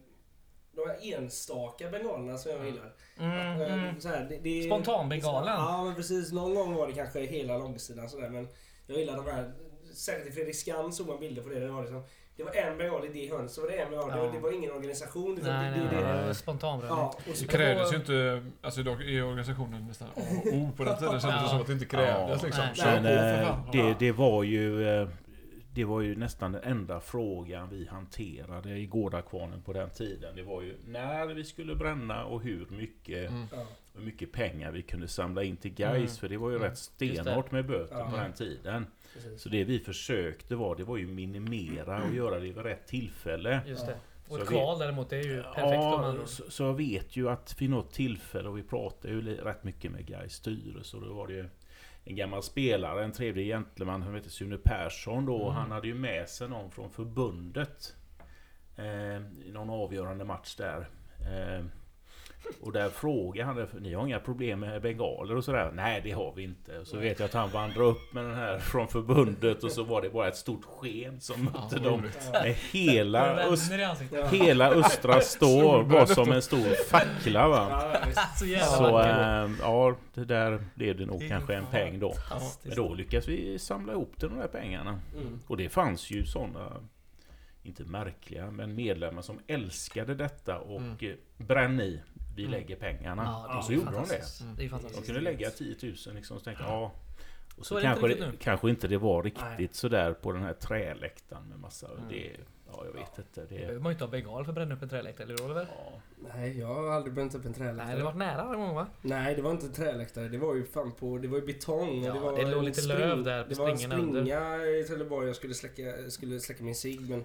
de här enstaka bengalerna som jag gillar.
Mm,
Eh,
mm.
Så här, det, det,
Spontanbengalen.
Ja men precis. Någon gång var det kanske hela långsidan sådär men jag gillar de här. Särskilt i Fredriksskans såg man bilder på det. Det var, liksom, det var en bengal i det hörnet så var det en bengal. Det,
Ja.
var, det var ingen organisation. Liksom.
Nej,
det,
nej,
det,
nej.
det,
det var.
Ja, och så
Det krävdes ju inte, alltså idag är organisationen nästan A och O på den tiden. kändes det
Ja.
som att det inte krävdes
Ja.
liksom.
Men eh, det, det var ju... eh, Det var ju nästan den enda frågan vi hanterade i Gårdakvarnen på den tiden. Det var ju när vi skulle bränna och hur mycket,
Mm.
hur mycket pengar vi kunde samla in till Gais
Mm.
För det var ju
Mm.
rätt stenhårt med böter på den tiden.
Precis.
Så det vi försökte var, det var ju minimera och göra det vid rätt tillfälle.
Just det. Och ett kval däremot, det är ju perfekt om man...
Ja, så, så jag vet ju att vid något tillfälle, och vi pratade ju rätt mycket med Gais styrelse, och då var det ju en gammal spelare, en trevlig gentleman som heter Sune Persson då.
Mm.
Han hade ju med sig någon från förbundet. Eh, I någon avgörande match där. Eh, Och där frågade han, ni har inga problem med bengaler och sådär? Nej det har vi inte. Och så vet jag att han vandrade upp med den här från förbundet och så var det bara ett stort sken som
Ja,
mötte
vad
dem. Med hela, öst, hela östra stå var som en stor fackla va.
Ja.
Så
äh, ja, det där blev det nog kanske en peng då. Men då lyckades vi samla ihop de där pengarna.
Mm.
Och det fanns ju sådana, inte märkliga, men medlemmar som älskade detta och
Mm.
mm. bränn i, vi
Mm.
lägger pengarna.
Ja, det
och så gjorde de det.
Mm.
Det är
De kunde lägga 10 000 liksom, så tänkte ja. Och
Så
så,
det
kanske, det,
nu.
kanske inte det var riktigt
Nej.
sådär på den här träläktaren med massa,
Mm.
det, ja jag vet inte.
Det
Det,
behöver man ju inte ha bengal för att bränna upp en träläktare, eller hur Oliver?
ja.
Nej, jag har aldrig bränt upp en
Nej, det
träläktare.
varit nära någon gång va?
Nej, det var inte träläktare. Det var ju fan på... Det var ju betong.
Ja,
och det, var
det låg
en
lite löv där på
Det var en
springorna under.
springa i Trelleborg. Jag skulle släcka, skulle släcka min cigg men...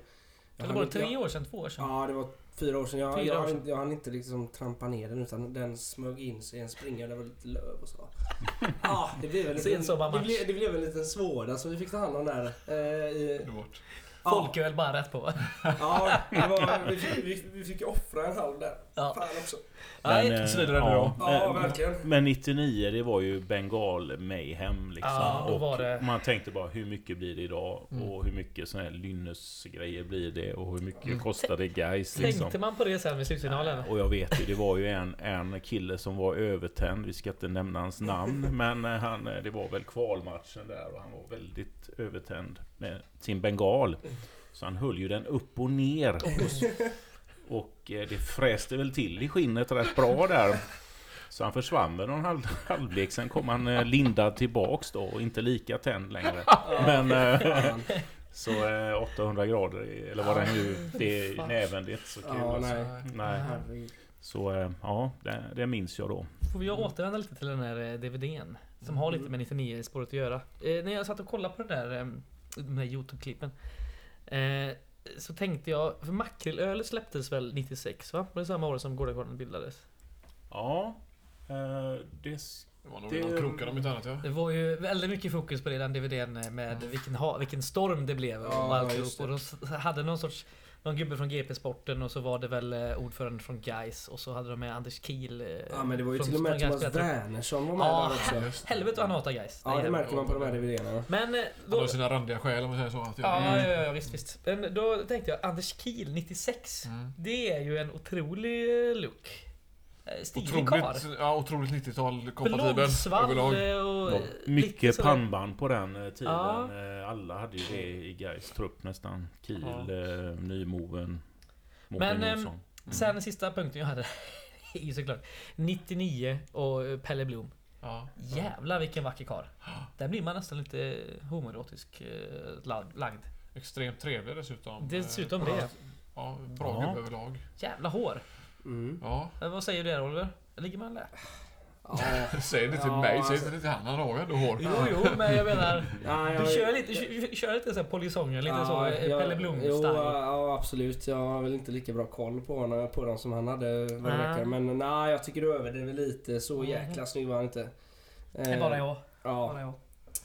Eller var det tre år sedan? Två år sedan?
Ja, det var fyra år sedan. Jag,
Fyra
jag,
år
hann-
sedan.
jag hann inte liksom trampa ner den utan den smög in sig i en springa. Det var lite löv och så. Ja, det blev en liten,
Sensommarmatch.
det blev, det blev en liten svåda som vi fick ta hand om där. Eh, i,
Underbart.
ja,
Folköl bara rätt på.
ja, det var, vi, fick, vi, vi fick ju offra en halv där.
Ja.
Fan också.
Nej,
eh,
svider det nu då?
Ja,
men-
verkligen.
Men 99 det var ju bengal mayhem liksom.
Ja, då
och
var det-
Man tänkte bara hur mycket blir det idag?
Mm.
Och hur mycket såna här Lynnes-grejer blir det? Och hur mycket
Mm.
kostar det guys liksom?
Tänkte man på det sen vid slutfinalen?
Och jag vet ju, det var ju en, en kille som var övertänd. Vi ska inte nämna hans namn. Men eh, han, eh, det var väl kvalmatchen där och han var väldigt övertänd med sin bengal. Så han höll ju den upp och ner. Och, och eh, det fräste väl till i skinnet rätt bra där. Så han försvann med någon halv, halvlek. Sen kom han eh, lindad tillbaks då och inte lika tänd längre. Men... Eh, så eh, 800 grader, eller vad det är nu, det är näven, det är inte så kul.
Ja,
alltså.
nej.
nej. Så ja, det, det minns jag då.
Får vi återvända lite till den här DVDn? Som har lite med 99 spåret att göra. Eh, när jag satt och kollade på det där, de här Youtube-klippen. Eh, så tänkte jag, för makrillöl släpptes väl 96 va? Var det samma år som Gårdagården bildades?
Ja, eh, det...
Det var nog
Det-
om inte annat ja.
Det var ju väldigt mycket fokus på det i den DVDn eh, med vilken, ha, vilken storm det blev och
Ja, just det.
Och de hade någon sorts någon gubbe från GP Sporten och så var det väl eh, ordförande från Gais och så hade de med Anders Kiel. eh,
Ja men det var ju
från-
till och med Thomas. Wernersson var med
Ja,
där också.
Helvete vad han hatar Gais.
Ja det märker man på de här DVDerna.
Men eh,
Han har sina randiga skäl om man säger så. Att
Ja,
jag,
ja, ja, visst, visst. Men då tänkte jag, Anders Kiel 96.
Mm.
Det är ju en otrolig look. Eh, Stilig karl.
Ja, otroligt 90-tal kompatibel överlag.
och...
Ja,
lite
mycket
sådär-
pannband på den eh, tiden.
Ja.
Eh, Alla hade ju det i Gais trupp nästan. Kiel,
Ja.
Nymoven,
Men,
Mårten
ehm,
Jonsson.
Sen sista punkten jag hade är ju såklart 99 och Pelle Blom.
Ja.
Jävlar vilken vacker karl. Där blir man nästan lite homoerotisk lag- lagd.
Extremt trevlig dessutom.
Dessutom det.
Ja, bra
Ja.
gubbe överlag.
Jävla hår.
Mm.
Ja,
Eh, Vad säger du där Oliver? Ligger man där?
Ja.
säg det till
Ja,
mig, säg
alltså-
det till han. Han har ju ändå hår.
Jo, jo, men jag menar...
Ja,
Du
jag-
kör lite, kör, kör lite så här polisonger, lite så
Ja,
eh,
jag-
Pelle
Jo,
Blom-style.
ja absolut. Jag har väl inte lika bra koll på, honom, på dem som han hade
Nej.
verkar. Men nej, jag tycker du överdriver lite. Så
Mm.
jäkla snygg var han inte.
Det är bara jag.
Ja,
Bara jag.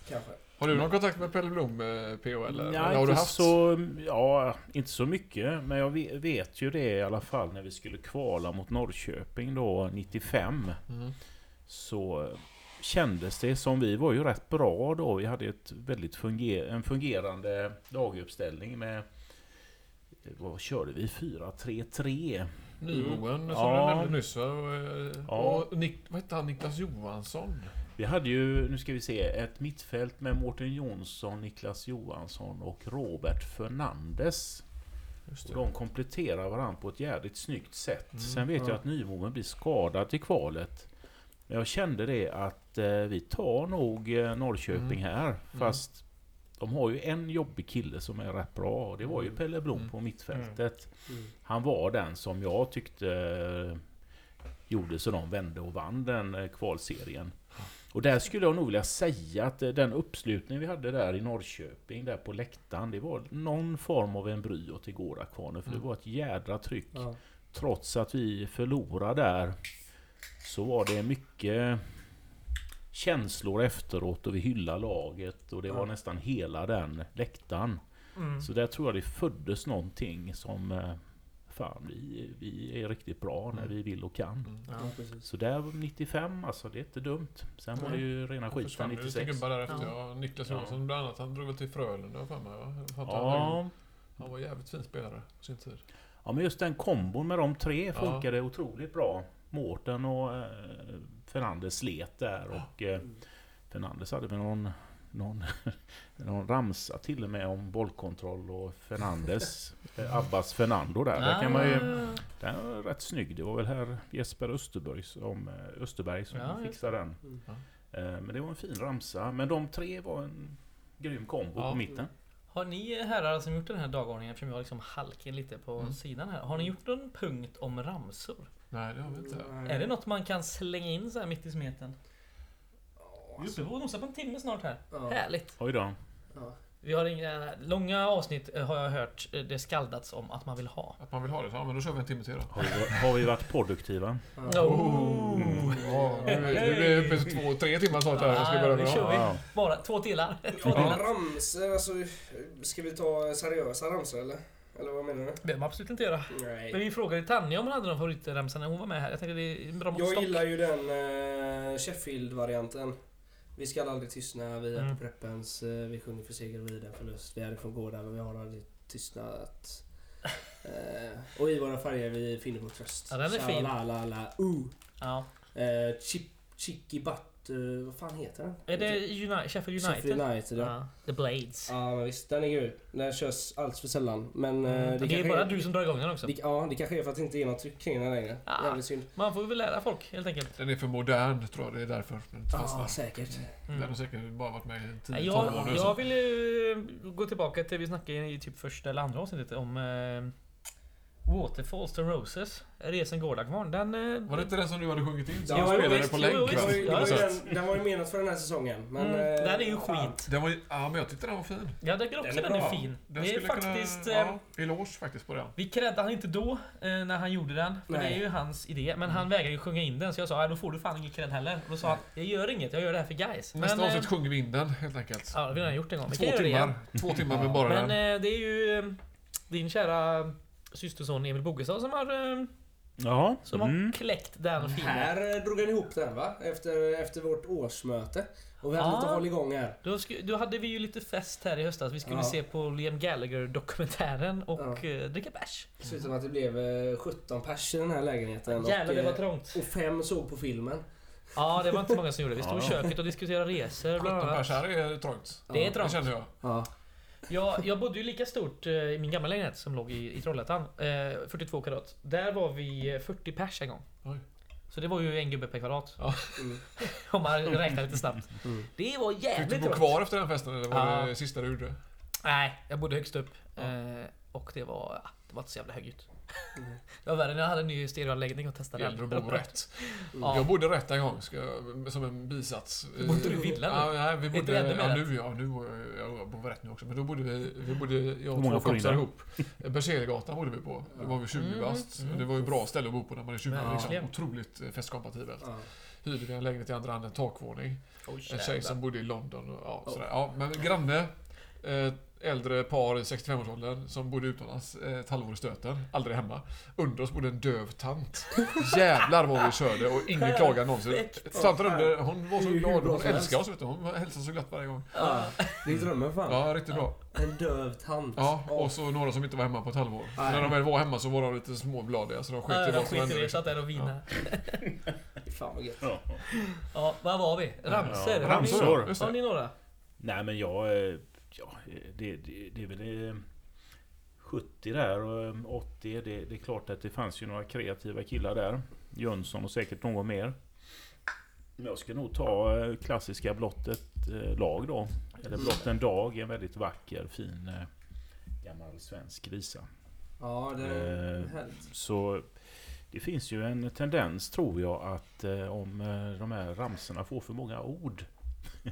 kanske.
Har du någon kontakt med Pelle Blom, eh, PO? Eller?
Ja,
har du
inte
haft?
så, ja, inte så mycket. Men jag ve- vet ju det i alla fall när vi skulle kvala mot Norrköping då 95.
Mm.
Så kändes det som vi var ju rätt bra då. Vi hade ett väldigt funger en fungerande laguppställning med vad körde vi? 4-3-3.
Nyboen som
Ja.
du nämnde nyss va? Och, eh,
Ja.
och Nick, vad hette han? Niklas Johansson?
Vi hade ju, nu ska vi se, ett mittfält med Mårten Jonsson, Niklas Johansson och Robert Fernandes. Och de kompletterar varandra på ett jävligt snyggt sätt.
Mm,
Sen vet
ja.
jag att Nymoen blir skadad till kvalet. Men jag kände det att eh, vi tar nog eh, Norrköping
Mm.
här. Fast de har ju en jobbig kille som är rätt bra. Och det var ju
Mm.
Pelle Blom
Mm.
på mittfältet.
Mm.
Han var den som jag tyckte eh, gjorde så de vände och vann den eh, kvalserien. Och där skulle jag nog vilja säga att eh, den uppslutning vi hade där i Norrköping, där på läktaren, det var någon form av en bry åt Igårakvarnen. För det
Mm.
var ett jädra tryck.
Ja.
Trots att vi förlorade där, så var det mycket känslor efteråt och vi hyllade laget och det var
Ja.
nästan hela den läktaren.
Mm.
Så där tror jag det föddes någonting som eh, fan vi, vi är riktigt bra när
Mm.
vi vill och kan.
Mm.
Ja.
Ja.
Så där 95, alltså det är inte dumt. Sen var det ju rena skiten
försvann ju lite
96.
gubbar därefter.
Ja.
Ja. Niklas
Ja.
Johansson bland annat. Han drog väl till Frölunda jag för mig va? Jag
Ja,
han var jävligt fin spelare på sin tid.
ja, men just den kombon med de tre
Ja.
funkade otroligt bra. Mårten och eh, Fernandes slet där och eh, Fernandes hade väl någon, någon, någon ramsa till och med om bollkontroll och Fernandes, eh, Abbas Fernando där. där kan man ju,
Ah.
den var rätt snygg. Det var väl här Jesper Österberg som, eh, Österberg som
Ja,
fixade den.
Mm.
Eh, Men det var en fin ramsa. Men de tre var en grym kombo
Ja.
på mitten.
Har ni herrar som gjort den här dagordningen, eftersom jag liksom halkar lite på
Mm.
sidan här. Har ni gjort någon punkt om ramsor?
Nej, det har vi inte.
Är det något man kan slänga in så här mitt i smeten?
Ja,
Vi är uppe på nosar på en timme snart här.
Ja.
Härligt!
Oj då.
Ja.
Vi har inga långa avsnitt eh, har jag hört eh, det skaldats om att man vill ha.
Att man vill ha det, så ja men då kör vi en timme till då.
Har vi, har vi varit produktiva?
Ja.
Oh.
Ja, nu nu det uppe två, tre timmar snart här. Jag ska
Ja,
börja med
kör vi.
Ja.
Bara två delar. Två
Ja,
delar.
ramsor, alltså... Ska vi ta seriösa ramsor eller? Eller vad menar du?
Det behöver man absolut inte göra. Men
Nej.
vi frågade Tanja om hon hade någon favoritramsa när hon var med här. Jag tänkte det är en bra
Jag gillar ju den eh, Sheffield-varianten. Vi ska aldrig tystna, vi är
Mm.
på preppens, eh, vi sjunger för seger och vi är där förlust. Vi är från gården och vi har aldrig tystnat. Eh, och i våra färger vi finner vår tröst.
Ja, den är fin.
La, la, la, uh.
Ja.
Eh, chip, chicky butt, eh, vad fan heter den?
Är det Uni- Sheffield United?
Sheffield United ja.
Ja. The Blades.
Ja men visst, den är grym. Den körs allt för sällan. Men eh,
Mm.
det,
Det är bara du som drar igång den också.
det, ja, det kanske är för att det inte är något tryck kring den längre.
Ja.
Jävligt synd.
Man får väl lära folk helt enkelt.
Den är för modern tror jag, det är därför den inte
Ja, säkert.
Mm.
Den har säkert bara varit med i
Nej,
10-12
Jag,
år
jag
så.
vill ju gå tillbaka till vi snackade i typ första eller andra avsnittet om eh, Waterfalls to Roses. Resen Gårdakvarn. Den... Eh,
Var det inte den som du hade sjungit in? Som
Ja,
spelade
visst,
på länk?
jo,
Det
va?
var ju, det
Ja,
var den, den var ju menad för den här säsongen. Men,
Mm,
eh,
den är ju skit.
Den var ja men jag tyckte den var fin.
Jag tycker också
Den är
den är fin.
Den
det är faktiskt...
kunna,
eh,
ja, eloge faktiskt på den.
Vi creddade han inte då eh, när han gjorde den. För
Nej.
det är ju hans idé. Men han vägrade ju sjunga in den. Så jag sa, "Nej, då får du fan ingen cred heller. Och då sa han, jag gör inget. Jag gör det här för guys.
Nästa
Men, eh,
avsnitt sjunger vi in den helt enkelt.
Ja, det har vi redan gjort en gång.
Två timmar. Två timmar med bara
Men
den.
eh, det är ju eh, din kära systerson Emil Bogestad som har, eh,
Ja.
som har
Mm.
kläckt den filmen.
Här eh, drog han ihop den va? Efter, efter vårt årsmöte. Och vi hade
Ja.
lite håll igång här.
Då, sku, då hade vi ju lite fest här i höstas. Vi skulle
Ja.
se på Liam Gallagher-dokumentären och eh, dricka bärs.
Det ser ut som att det blev eh, 17 pers i den här lägenheten.
Jävlar, det var trångt.
och fem såg på filmen.
Ja, det var inte många som gjorde. Vi stod i
Ja.
köket och diskuterade resor
17
bland
pers här är trångt.
Det är
Ja.
Det
trångt.
kände jag.
Ja.
Jag, jag bodde ju lika stort eh, i min gamla lägenhet som låg i, i Trollhättan. Eh, 42 kvadrat. Där var vi eh, 40 pers en gång.
Oj.
Så det var ju en gubbe per kvadrat.
Mm.
Om man räknar lite snabbt.
Mm.
Det var
Fick du
jävligt
bo kvar efter den festen eller var
Ja.
det sista du gjorde?
Nej, jag bodde högst upp.
Ja.
Eh, och det var, ja, det var inte så jävla högljutt.
Mm.
Det var värre när jag hade en ny stereoanläggning och
Det
testade
gäller
den.
att bo rätt.
Ja.
Jag bodde rätt en gång, ska jag, som en bisats.
Bodde du i villa nu?
Ja, nej, vi bodde... Ja,
rätt?
nu, ja, nu jag, jag bor rätt nu också. Men då bodde vi, vi bodde, jag och
många
två kompisar ihop. Berzelgatan bodde vi på. Det var vi 20
Mm,
bast.
mm.
Det var ju bra ställe att bo på när man är 20 liksom.
Verkligen.
Otroligt eh, festkompatibelt.
Ja.
Hyrde vi en lägenhet i andra hand, en takvåning.
Oj,
En tjej som bodde i London och ja,
Oh.
sådär. Ja, men granne. Eh, äldre par i 65-årsåldern som bodde utomlands eh, ett halvår i stöten. Aldrig hemma. Under oss bodde en döv tant. Jävlar vad vi körde och ingen klagade någonsin. Tanten under, hon var så glad. Hon älskade oss vet du. Hon hälsade så glatt varje gång.
Ja. Det är drömmen fan.
Ja, riktigt bra.
En döv tant.
Ja, och så några som inte var hemma på ett halvår.
Nej.
när de väl var hemma så var de lite småbladiga så de sket i
de
vad som hände. liksom.
Satt där och vina.
Fan vad gött.
Ja.
Ja, vad var vi? Ramsor.
Ja,
Har ni-
ramsor.
Har ni några?
Nej men jag... eh, Ja, det, det, det är väl... eh, 70 där och eh, 80. Det, det är klart att det fanns ju några kreativa killar där. Jönsson och säkert någon mer. Men jag ska nog ta eh, klassiska blott ett eh, lag då. Eller blott en dag. En väldigt vacker, fin eh, gammal svensk visa.
Ja, det är
Eh. Så det finns ju en tendens tror jag att eh, om eh, de här ramsorna får för många ord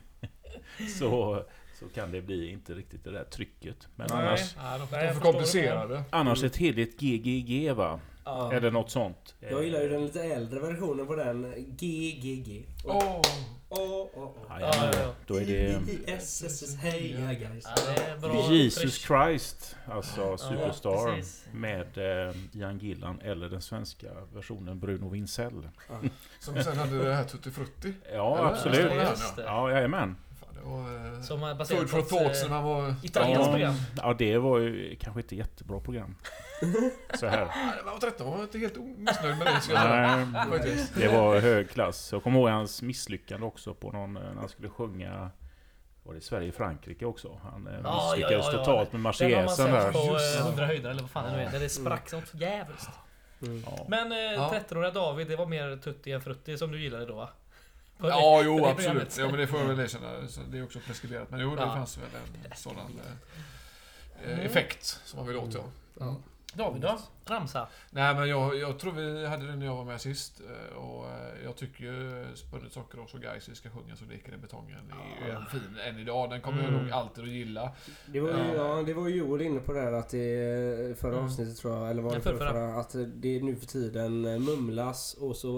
så, så kan det bli inte riktigt det där trycket. Men
Nej.
annars,
de
Nej, jag
är för komplicerade.
annars ett heligt GGG va?
Ja.
Eller något sånt.
Jag gillar ju den lite äldre versionen på den. GGG.
Åh!
Åh.
Jajamän.
Ja, ja.
Då är det
SSS, heja guys.
Jesus. Christ, alltså Superstar. med eh, Ian Gillan eller den svenska versionen Bruno Vincell.
Som sen hade det här Tutti Frutti.
Ja,
Eller?
absolut.
Ja,
jajamän.
Var... eh,
Som är baserat på ett,
thoughts
eh,
när man var...
Italienskt
Ja,
program.
ja, det var ju kanske inte jättebra program. Så här.
Man var 13, man var inte helt missnöjd med det.
Nej, det var hög klass. Jag kommer ihåg hans misslyckande också på någon, eh, när han skulle sjunga var det Sverige-Frankrike också? Han
Ja,
misslyckades
ja, ja, ja.
totalt med
Den har man sett
där.
på
Just
eh,
det.
100 höjder eller vad fan det nu är. Där det sprack som jävligt.
Mm.
Men eh,
Ja.
13-åriga David, det var mer tutti än frutti som du gillade då va?
Ja, jo absolut. Ja, men det får jag väl erkänna. Så Det är också preskriberat. Men jo, det
Ja.
fanns väl en sådan eh, effekt som man vill åt, ja.
Ja.
David då? Ramsa?
Nej, men jag, jag tror vi hade den när jag var med sist. eh, Och eh, jag tycker ju Spunnet Sockerås och Gais ska sjunga så leker i betongen. Det är ju en fin än idag. Den kommer jag
Mm.
nog alltid att gilla.
Det var ju,
Ja.
ja, det var ju Joel inne på det här att det förra
Mm.
avsnittet tror jag, eller var
Ja,
det
förra,
förra, att det nu för tiden eh, mumlas och så,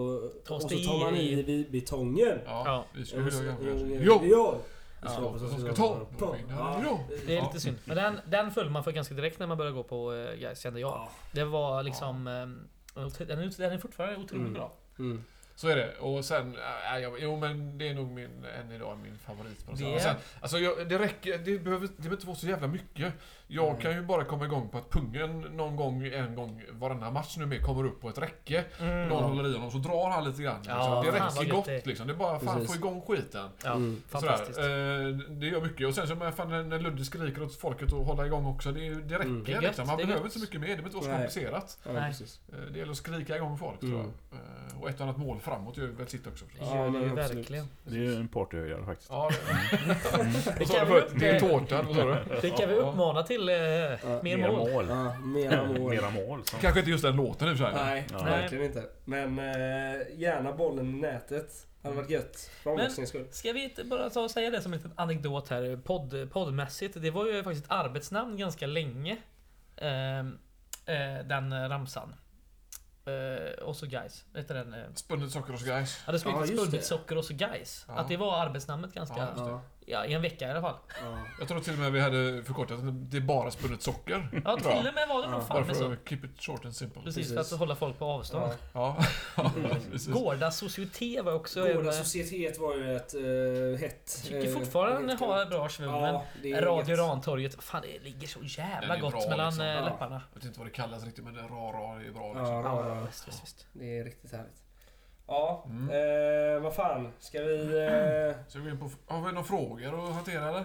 och
det
så tar man
i-
i betongen.
Ja,
Ja.
vi
Och så-
göra
Jo!
Jo!
Ja,
som ska ta.
Ja.
Det är lite synd. Men den, den föll man för ganska direkt när man började gå på uh, Gais kände jag.
Ja.
Det var liksom... eh, den, är, den är fortfarande otroligt
Mm.
bra.
Mm.
Så är det. Och sen, äh, jag, jo men det är nog min, än idag min favorit. På
Det
Sen, alltså jag, det räcker, det behöver, det behöver inte vara så jävla mycket. Jag
Mm.
kan ju bara komma igång på att pungen någon gång, en gång varannan match nu med kommer upp på ett räcke.
Mm.
Någon håller i honom så drar han lite grann. Liksom.
Ja,
det räcker gott
det är.
liksom. Det är bara fan
Precis.
få igång skiten.
Ja,
Mm.
fantastiskt.
Eh, det gör mycket. Och sen så men fan, när Ludde skriker åt folket att hålla igång också. Det, det räcker
Mm.
Det gött,
liksom. Man behöver inte så mycket mer. Det behöver inte vara så komplicerat.
Ja,
Nej.
Eh, Det gäller att skrika igång folk tror
Mm.
jag. Eh, Och ett annat mål framåt gör väl sitt också. förstås.
Det gör det ju
Ja,
verkligen.
Det är ju en partyhöjdare faktiskt.
Ja, det,
kan vi
Det är tårta, vad sa du?
Det kan vi uppmana till eh, mer
Mera
mål.
mål.
Ja, mera mål.
Mera mål.
Kanske inte just den låten och för sig.
Nej,
Ja.
verkligen inte. Men eh, gärna bollen i nätet. Hade varit gött. För
Men-
skull.
Ska vi inte bara ta och säga det som en liten anekdot här podd, poddmässigt. Det var ju faktiskt ett arbetsnamn ganska länge. Ehm, eh, den ramsan. Eh, och så guys. Du den? Eh,
Spunnet socker och guys.
hade
Ja,
spelat
just
Spunnet
det.
socker och så guys.
Ja.
Att det var arbetsnamnet ganska...
Ja,
Ja,
det.
I en vecka i alla fall.
ja.
Jag tror till och med vi hade förkortat det är bara spunnet socker.
Ja, till och med var det nog
Ja,
fan
Bara för
så.
att keep it short and simple.
Precis,
Precis.
för att hålla folk på avstånd.
Ja.
Ja, ja
Mm.
Gårda Societé var också.
Gårda
eh,
Societet var ju ett uh, hett...
Tycker
eh,
fortfarande har bra svung, men
Ja, det är
Radio. Rantorget, fan det ligger så jävla
är
gott
bra,
mellan
liksom.
eh,
Ja.
läpparna.
Jag vet inte vad det kallas riktigt men ra-ra är ju bra
Ja,
liksom.
ra,
Ja,
ra.
visst, visst, visst.
Det är riktigt härligt. Ja,
Mm.
eh, vad fan. Ska vi... Eh,
Så vi in på, har vi några frågor att hantera eller?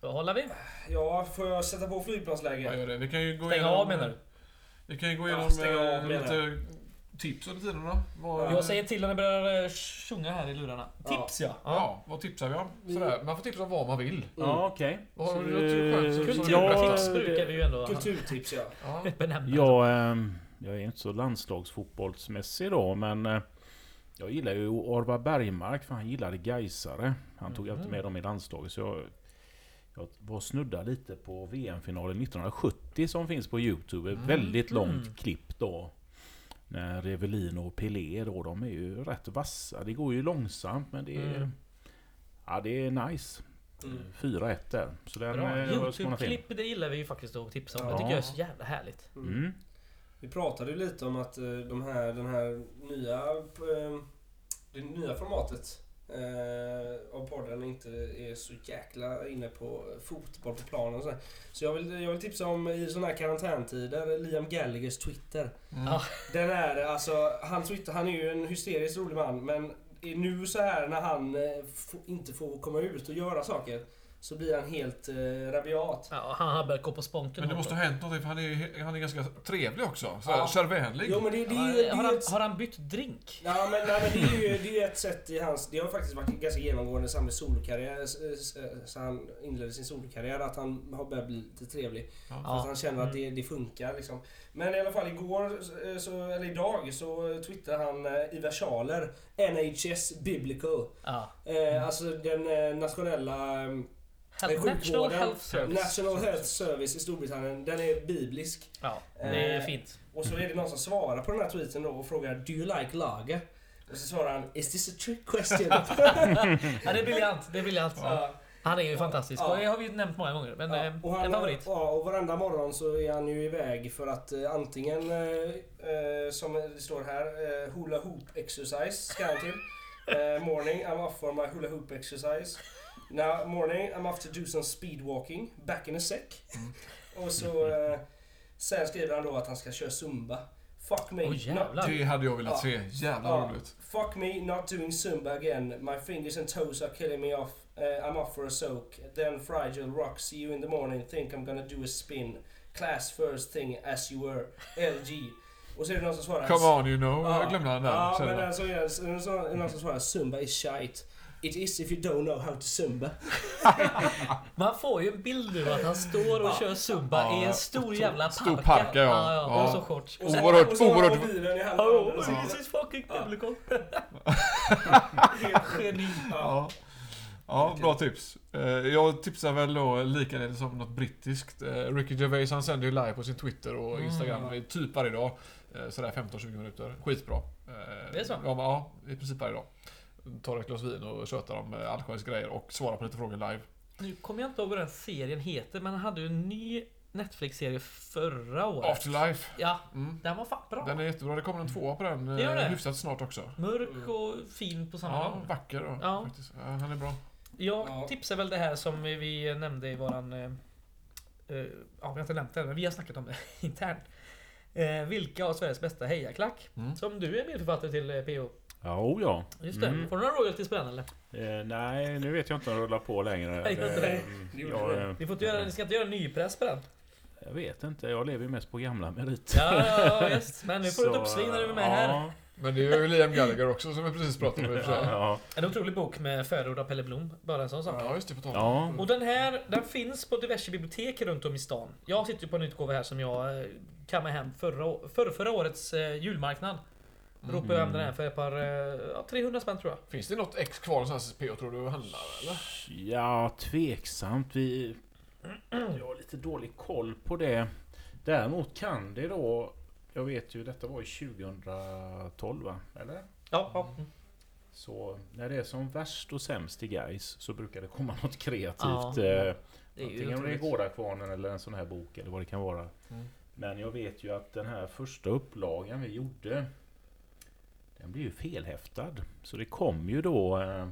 Då håller vi.
ja, får jag sätta på flygplansläge?
gör det? Vi kan ju gå
Stänga
igenom...
av menar du?
Vi kan ju gå
Ja,
igenom
av,
eh,
menar
lite tips under tiden då. Vad,
Jag säger till när det börjar eh, sjunga här i lurarna.
Ja.
Tips ja.
Ja, vad tipsar vi om? Sådär. Man får tipsa om vad man vill.
Ja, okej.
Vad har du skönt?
Kulturtips
ja,
brukar vi ju ändå
Kulturtips ja.
Ja.
benämna.
Jag, ehm, jag är inte så landslagsfotbollsmässig då, men eh, jag gillar ju Orvar Bergmark för han gillade Gaisare. Han tog alltid med dem i landslaget. Så jag, jag var snudda lite på VM-finalen 1970 som finns på Youtube. Ett väldigt långt
Mm.
klipp då. När Revelin och Pelé då, de är ju rätt vassa. Det går ju långsamt men det är...
Mm.
Ja, det är nice.
Mm.
4-1 där. Så den eh.
Youtube-klipp det gillar vi ju faktiskt att tipsa om. Det
Ja.
tycker jag är så jävla härligt.
Mm. Vi pratade ju lite om att eh, de här, den här nya, eh, det nya formatet eh, av podden inte är så jäkla inne på fotboll på planen och sådär. Så jag vill, jag vill tipsa om i sådana här karantäntider, Liam Gallaghers Twitter.
Mm.
Den är alltså, han Twitter, han är ju en hysteriskt rolig man men nu så här när han inte får komma ut och göra saker så blir han helt eh, rabiat.
Ja, han har börjat gå på sponken.
Men det måste ha hänt någonting för han är, han är ganska trevlig också. Så
Ja.
Kärvänlig.
Jo men det, det,
Ja,
är ju- det,
har, han,
ett-
har han bytt drink?
Ja men, nej, men det är ju det är ett sätt i hans... Det har faktiskt varit ganska genomgående sen solokarriär, så han inledde sin solokarriär, att han har börjat bli lite trevlig.
Ja.
För att han känner att det, det funkar liksom. Men i alla fall igår, eh, så, eller idag, så twittrade han eh, i versaler NHS Biblical.
Ja.
Eh, alltså den nationella...
Health, National Health Service.
National Health Service i Storbritannien, den är biblisk.
Ja, det är
Eh,
fint.
Och så är det någon som svarar på den här tweeten då och frågar Do you like lager? Och så svarar han Is this a trick question?
Ja, det är briljant. Det är briljant.
Ja.
Han är ju fantastisk.
Ja.
Det har vi ju nämnt många gånger. Men
Ja,
eh,
och, han,
en favorit.
Ja, och varenda morgon så är han ju iväg för att eh, antingen, eh, som det står här, eh, hula hoop exercise ska han till. Morning, I'm off for my hula hoop exercise. Now, morning, I'm off to do some speed walking, back in a sec. Och så eh, sen skriver han då att han ska köra zumba. Fuck me.
Åh,
not
jävlar.
Det hade jag velat se. Jävlar
Ja.
roligt.
Fuck me, not doing Zumba again. My fingers and toes are killing me off. Uh, I'm off for a soak. Then fragile rock. See you in the morning. Think I'm gonna do a spin. Class first thing as you were. LG. Och så är det någon som svarar...
Come on you know.
Ja.
Jag glömde han där.
Ja,
känner
men
jag.
alltså, är det så är det någon som svarar Zumba is shite. It is if you don't know how to Zumba.
Man får ju en bild nu att han står och
Ja.
kör zumba
Ja,
i en stor jävla
stor
park.
park, ja.
ja, ja.
Ja.
Och så shorts.
Och så,
Oerhört-
och så har han
oerhört-
mobilen i handen.
Oh,
och så-
this is fucking
Ja.
biblical.
Helt
Geni.
Ja. Ja, bra tips. Eh, Jag tipsar väl då likaledes om något brittiskt. Eh, Ricky Gervais han sänder ju live på sin Twitter och
Mm.
Instagram i typ varje dag. Eh, Sådär 15-20 minuter. Skitbra.
Det är så?
Ja, i princip varje dag. Tar ett glas vin och tjötar om allsköns grejer och svarar på lite frågor live.
Nu kommer jag inte ihåg vad den serien heter, men han hade ju en ny Netflix-serie förra året.
Afterlife.
Ja,
Mm.
den var fan bra.
Den är jättebra. Det kommer en tvåa på den
Det gör
eh,
det?
hyfsat snart också.
Mörk och fin på samma
Ja,
gång.
vacker då,
Ja.
faktiskt. Ja, han är bra.
Jag
Ja.
tipsar väl det här som vi nämnde i våran... eh, eh, ja, vi har inte nämnt det, men vi har snackat om det internt. Eh, vilka av Sveriges bästa hejaklack?
Mm.
Som du är medförfattare till eh, PO.
Ja, oh ja.
Just det.
Mm.
Får du några royalties på den eller?
Eh, nej, nu vet jag inte om det rullar på längre.
Nej,
Eh, jag, eh,
Ni, får inte göra, ni ska inte göra nypress på den?
jag vet inte, jag lever ju mest på gamla meriter.
Ja, ja, ja. Men nu får du ett uppsving när du är med
ja,
här.
Men det är ju Liam Gallagher också som vi precis pratade om i för sig.
Ja,
En otrolig bok med förord av Pelle Blom. Bara en sån sak.
Ja, just det. På tal
ja.
Och den här, den finns på diverse bibliotek runt om i stan. Jag sitter ju på en utgåva här som jag eh, kammade hem förra, förra, förra årets julmarknad. Ropade jag hem den här för ett par, eh, ja, 300 spänn tror jag.
Finns det något ex kvar någonstans PO tror du handlar eller?
Ja, tveksamt. Vi... Jag har lite dålig koll på det. Däremot kan det då... Jag vet ju, detta var ju 2012 va? Eller?
Ja, ja. Mm.
Så när det är som värst och sämst i guys så brukar det komma något kreativt.
Ja.
eh,
Det är ju
Antingen om det är. Gårdakvarnen eller en sån här bok eller vad det kan vara.
Mm.
Men jag vet ju att den här första upplagan vi gjorde Den blev ju felhäftad. Så det kom ju då eh,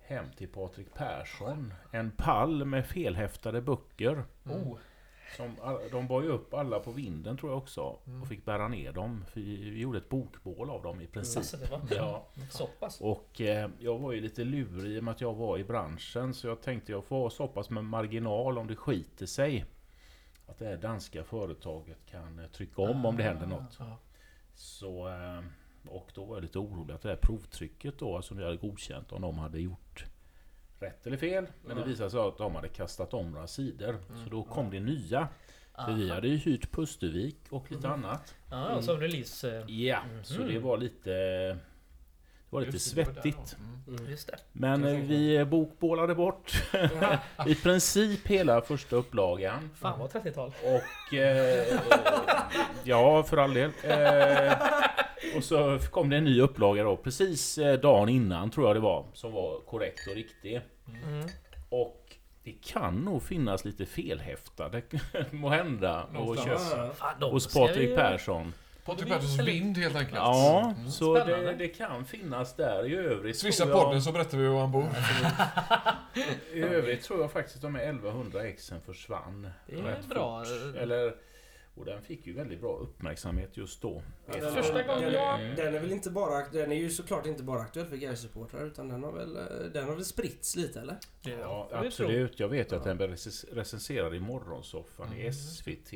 hem till Patrik Persson en pall med felhäftade böcker.
Oh,
Som, de bar ju upp alla på vinden tror jag också.
Mm.
Och fick bära ner dem. För vi gjorde ett bokbål av dem i princip.
var
Ja.
så pass.
Och eh, jag var ju lite lurig i och med att jag var i branschen så jag tänkte jag får ha så pass med marginal om det skiter sig. Att det här danska företaget kan eh, trycka om om det händer något. Så, eh, och då var jag lite orolig att det här provtrycket då som vi hade godkänt om de hade gjort rätt eller fel. Men det visade sig att de hade kastat om några sidor. Så då kom det nya. För vi hade ju hyrt Pustervik och lite annat.
Ja, ja, som release. eh,
Ja, så
Mhm.
det var lite... Det var lite
Just det, det var
svettigt.
Mm.
Mm.
Just det.
Men eh, vi bokbålade bort i princip hela första upplagan.
Fan vad 30-tal.
Och... Eh, ja, för all del. Eh, och så kom det en ny upplaga då precis eh, dagen innan tror jag det var. Som var korrekt och riktig.
Mm.
Och det kan nog finnas lite felhäftade må hända. Och
de
hos Patrik Persson.
Patrik Perssons vind helt enkelt.
Ja,
Mm.
så det, det kan finnas där. I övrigt
Swissa
tror jag-
podden så berättar vi var han bor.
I övrigt tror jag faktiskt att de här 1100 exen försvann.
Det är
rätt
bra.
fort. Eller, och den fick ju väldigt bra uppmärksamhet just då.
Ja.
Första gången jag-
Den är väl inte bara... Den är ju såklart inte bara aktuell för Gais-supportrar utan den har väl... eh, Den har väl spritts lite eller?
Ja,
tror
absolut. Jag vet ju att
Ja.
den blev recense- recenserad i Morgonsoffan i
Mm.
SVT.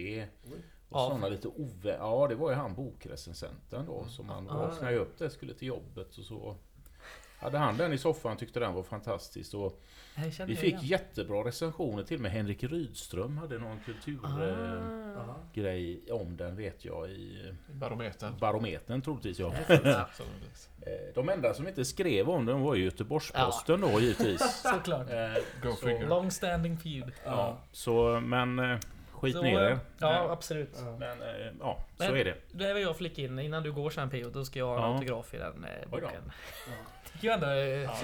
Och
Ja.
sådana lite ove... Ja, det var ju han bokrecensenten då.
Mm.
som man
Ah.
vaknade ju upp där, skulle till jobbet och så. Hade han den i soffan tyckte den var fantastisk. Och vi fick
igen.
jättebra recensioner till och med Henrik Rydström hade någon kulturgrej
Ah.
om den vet jag i
Barometern.
Barometern troligtvis ja. Eh, De enda som inte skrev om den var ju Göteborgs-Posten då givetvis.
Såklart.
Eh,
Go
så-
figure.
Long standing feud.
Ja, så men eh, skit
Så,
ner er.
Ja, absolut.
Ja.
Men ja, så
Men-
är det.
Det vill jag flika in innan du går sen Pio, då ska jag ha en
Ja.
autograf i den eh, boken. Tycker jag ändå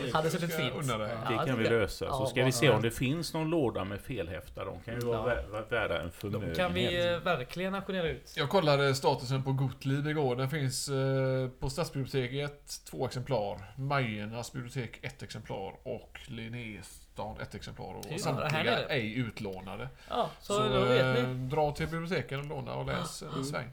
eh, hade suttit fint. Ja,
Det
jag
kan vi lösa.
Ja,
Så ska vi se om det finns någon låda med felhäftar. De kan ju vara
Ja.
vä- vä- värda en förmögenhet.
kan vi eh, verkligen auktionera ut.
Jag kollade statusen på Gottlieb igår. Den finns eh, på Stadsbiblioteket två exemplar. Majernas bibliotek ett exemplar och Linnésstad ett exemplar. Och samtliga
det.
ej utlånade.
Ja, så,
Så,
då vet
eh,
ni.
dra till biblioteken och låna och läs en
Mm.
sväng.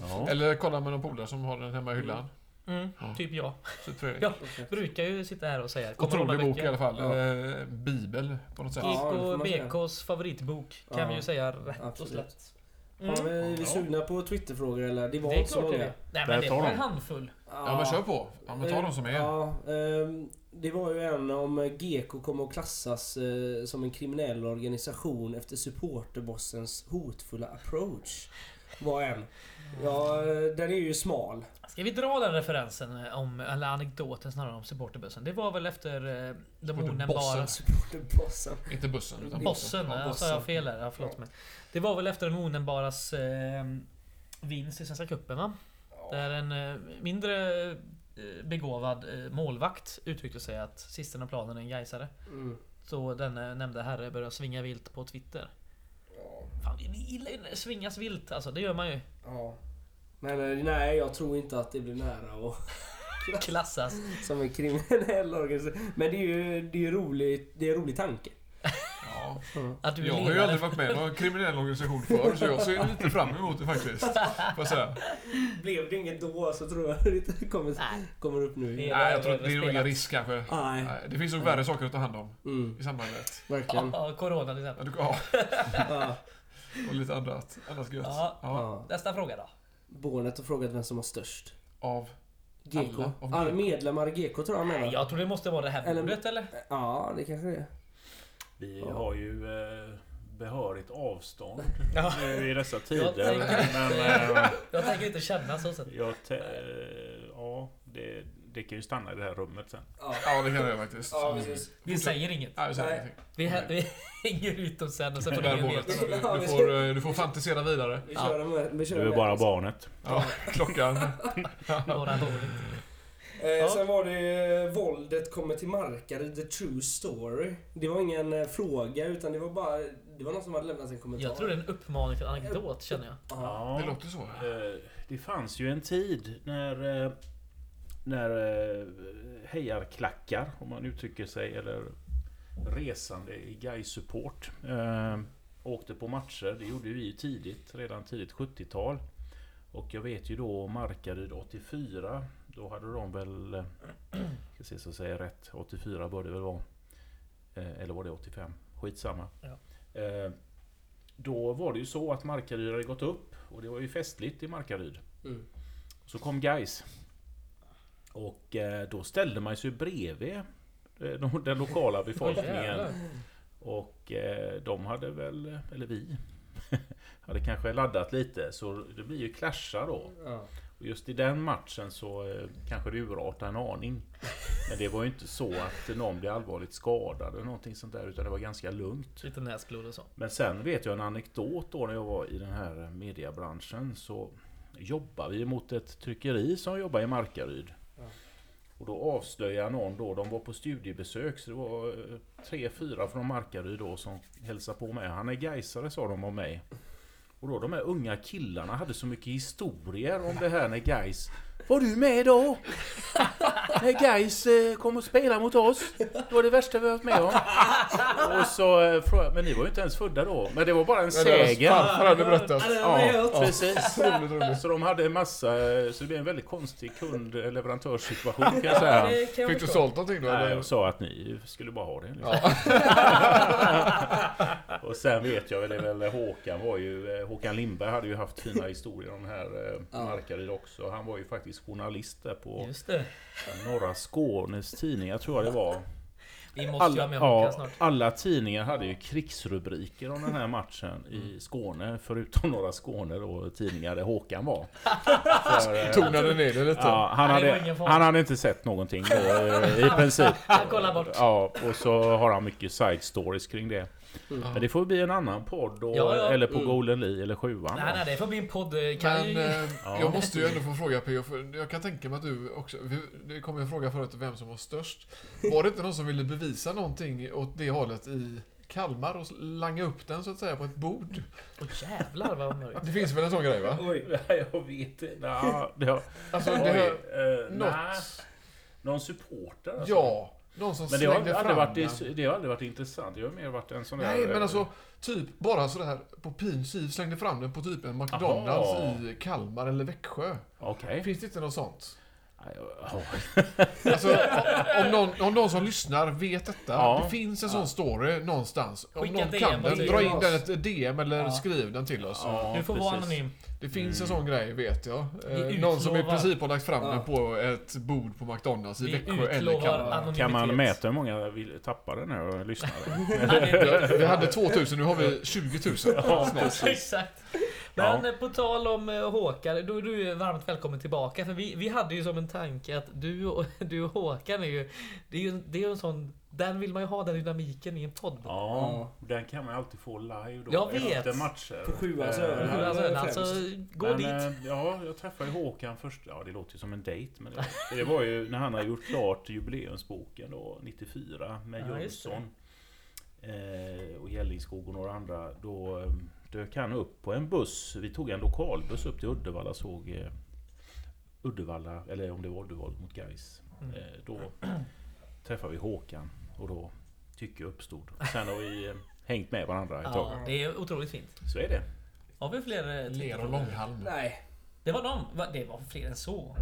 Ja.
Eller kolla med någon polare som har den hemma i hyllan.
Mm,
Ja.
typ jag.
Så trevligt.
Ja. Brukar ju sitta här och säga.
Otrolig bok i alla fall.
Ja.
Eh, Bibel på något sätt.
Ja. det.
BKs favoritbok kan
Ja,
vi ju säga rätt och
Absolut.
slätt.
Ja,
Mm.
är vi sugna på Twitterfrågor eller? Det var
Det
inte så
det
många.
är. Nej men det var
de.
en handfull.
Ja men kör på. Ja men ta dem som är.
Ja, ehm, det var ju en om GK kommer att klassas eh, som en kriminell organisation efter supporterbossens hotfulla approach. Var en. Ja, eh, den är ju smal.
Ska vi dra den referensen om, eller anekdoten snarare om supporterbussen? Det var väl efter eh, de onämnbara...
Supporterbossen.
Inte bussen utan
Bossen,
Ja,
ja, sa
bossen.
jag fel där? Ja, förlåt mig. Det var väl efter de onämnbaras eh, vinst i Svenska cupen va? Där en eh, mindre eh, begåvad eh, målvakt uttryckte sig att sisten av planen är en gaisare.
Mm.
Så den eh, nämnde herre började svinga vilt på Twitter. Fan, det gillar ju när det svingas vilt alltså, det gör man ju.
ja. Men eh, nej, jag tror inte att det blir nära och
Klassas.
som en kriminell organisation. Men det är ju, det är roligt, det är en rolig tanke.
Ja.
Att du
Jag har ju aldrig varit med i någon kriminell organisation förr så jag ser lite fram emot det faktiskt. Får säga.
Blev det inget då så tror jag det inte kommer, kommer upp nu.
Nej jag tror att det är nog ingen risk kanske.
Nej,
Det finns nog värre saker att ta hand om
mm,
i samhället.
verkligen.
Ja, corona till exempel.
Ja. Och lite annat. Annat gött.
Ja.
Ja.
Nästa fråga då.
Bornet har frågat vem som har störst.
Av...
GK.
Alla av
Alla
GK.
medlemmar i GK tror jag
Nej,
menar.
jag tror det måste vara det här
Eller-
bordet eller?
Ja, det kanske det är.
Vi
Ja.
har ju eh, behörigt avstånd
Ja.
nu i dessa
Jag
tider.
tänker-
Men eh,
Jag tänker inte känna så sett.
jag te- eh, ja, det, det kan ju stanna i det här rummet sen.
Ja,
Ja det kan jag faktiskt.
ja precis.
Vi säger inget.
Nej, vi säger
Nej.
ingenting.
Vi, hä- vi hänger ut dem sen och sen får ni
bordet.
veta.
Du, du, får, eh, du får fantisera vidare.
Vi
Ja.
kör den med, vi kör
Du är
med.
bara barnet.
Ja, klockan.
Några.
Eh, Sen var det eh, Våldet kommer till Markaryd, the true story. Det var ingen eh, fråga utan det var bara... Det var någon som hade lämnat en kommentar.
Jag tror det är en uppmaning till anekdot känner jag.
Ja.
Det låter så.
Eh, Det fanns ju en tid när, eh, när eh, hejarklackar, om man uttrycker sig, eller resande i Gais-support eh, åkte på matcher. Det gjorde vi ju tidigt, redan tidigt 70-tal. Och jag vet ju då Markaryd 84, då hade de väl, eh, ska se så jag säger rätt, 84 bör det väl vara. Eh, Eller var det 85? Skitsamma.
Ja.
Eh, Då var det ju så att Markaryd hade gått upp och det var ju festligt i Markaryd.
Mm.
Så kom Guys Och eh, då ställde man sig bredvid eh, de- den lokala befolkningen. Och eh, de hade väl, eller vi, hade kanske laddat lite. Så det blir ju clashar då. Och just i den matchen så kanske det urartade en aning. Men det var ju inte så att någon blev allvarligt skadad eller någonting sånt där. Utan det var ganska lugnt.
Lite näsblod och så.
Men sen vet jag en anekdot då när jag var i den här mediebranschen så jobbar vi mot ett tryckeri som jobbar i Markaryd. Och då avslöjar någon då, de var på studiebesök så det var eh, tre, fyra från Markaryd då som hälsade på mig. Han är gaisare sa de om mig. Och då de här unga killarna hade så mycket historier om det här när Gais var du med då? När Gais eh, kom och spelade mot oss? Det var det värsta vi har varit med om. Och så eh, frågade jag, men ni var ju inte ens födda då. Men det var bara en sägen.
farfar hade berättat.
Ja,
precis. Så de hade en massa, eh, så det blev en väldigt konstig kund-leverantörssituation kan jag säga.
Fick du sålt någonting då?
Nej,
eller?
jag sa att ni skulle bara ha det. liksom.
Ja.
Och sen vet jag är väl Håkan var ju, Håkan Lindberg hade ju haft fina historier om den här
Ja.
Markaryd också. Han var ju faktiskt faktiskt journalist där på
Just det.
Norra Skånes tidningar tror jag det var.
Vi måste ju ha
Alla,
med
ja,
snart.
alla tidningar hade ju krigsrubriker om den här matchen i Skåne. Förutom Norra Skåne då, tidningar där Håkan var. För,
Tonade ner det lite.
Ja, han,
Nej,
hade, han hade inte sett någonting då, eh, i princip.
Han kollar bort.
Ja, och så har han mycket side stories kring det.
Mm.
Men det får bli en annan podd då,
Ja, ja.
eller på
Mm.
Golden Lee eller sjuan.
Nej, nej, det får bli en podd. eh, Kan
Men
ju...
eh,
Ja.
jag måste ju ändå få fråga P.O. för jag kan tänka mig att du också... vi- Det kommer jag fråga förut vem som var störst. Var det inte någon som ville bevisa någonting åt det hållet i Kalmar och langa upp den så att säga på ett bord?
Åh jävlar vad mörkt.
Det finns väl en sån grej va?
Oj.
Nej, jag vet inte. Ja, det har,
Alltså
oj,
det här,
eh,
något...
Någon supporter alltså?
Ja, någon som
Men det har,
slängde
aldrig
fram
varit,
den.
det, har aldrig varit intressant. Det har mer varit en sån där...
Nej men
eh,
alltså, typ bara sådär på pin kiv slängde fram den på typ en McDonalds
Aha.
i Kalmar eller Växjö.
Okej.
Finns det inte något sånt?
Nej.
Alltså, om någon, om någon som lyssnar vet detta.
Ja.
Det finns en sån story någonstans. Om
Skicka
någon
DM
kan den, dra in den ett DM eller
Ja.
skriv den till oss.
Ja,
Du får vara
precis.
anonym.
Det finns en
Mm.
sån grej vet jag. Eh,
Vi
någon som i princip har lagt fram
Ja.
den på ett bord på McDonalds i
Vi
Växjö eller Kalmar.
Kan man mäta hur många vill tappa den här och lyssnare?
Vi- Vi hade 2000, nu har vi 20 000 snart.
Exakt. Men eh, på tal om eh, Håkan, då är du varmt välkommen tillbaka. För vi, vi hade ju som en tanke att du och, du och Håkan är ju... Det är ju det är ju en sån... Den vill man ju ha, den dynamiken i en podd.
Ja, den kan man alltid få live då.
Jag vet.
Efter matcher.
På sjuans
Eh,
öron.
Hur alltså, alltså, gå
men,
dit.
eh, Ja, jag träffade ju Håkan först. Ja, det låter ju som en dejt. Men det, det var ju när han har gjort klart jubileumsboken då, 94 med
Ja.
Jonsson. Eh, och Gällingskog och några andra. Då eh, dök han upp på en buss. Vi tog en lokalbuss upp till Uddevalla såg eh, Uddevalla, eller om det var Uddevalla mot Gais.
Mm.
Eh, då träffade vi Håkan och då tycke uppstod. Sen har vi eh, hängt med varandra ett
Ja,
tag.
det är otroligt fint.
Så är det.
Har vi fler? eh,
Ler och Långhalm.
Nej.
Det var de. Va, Det var fler än så.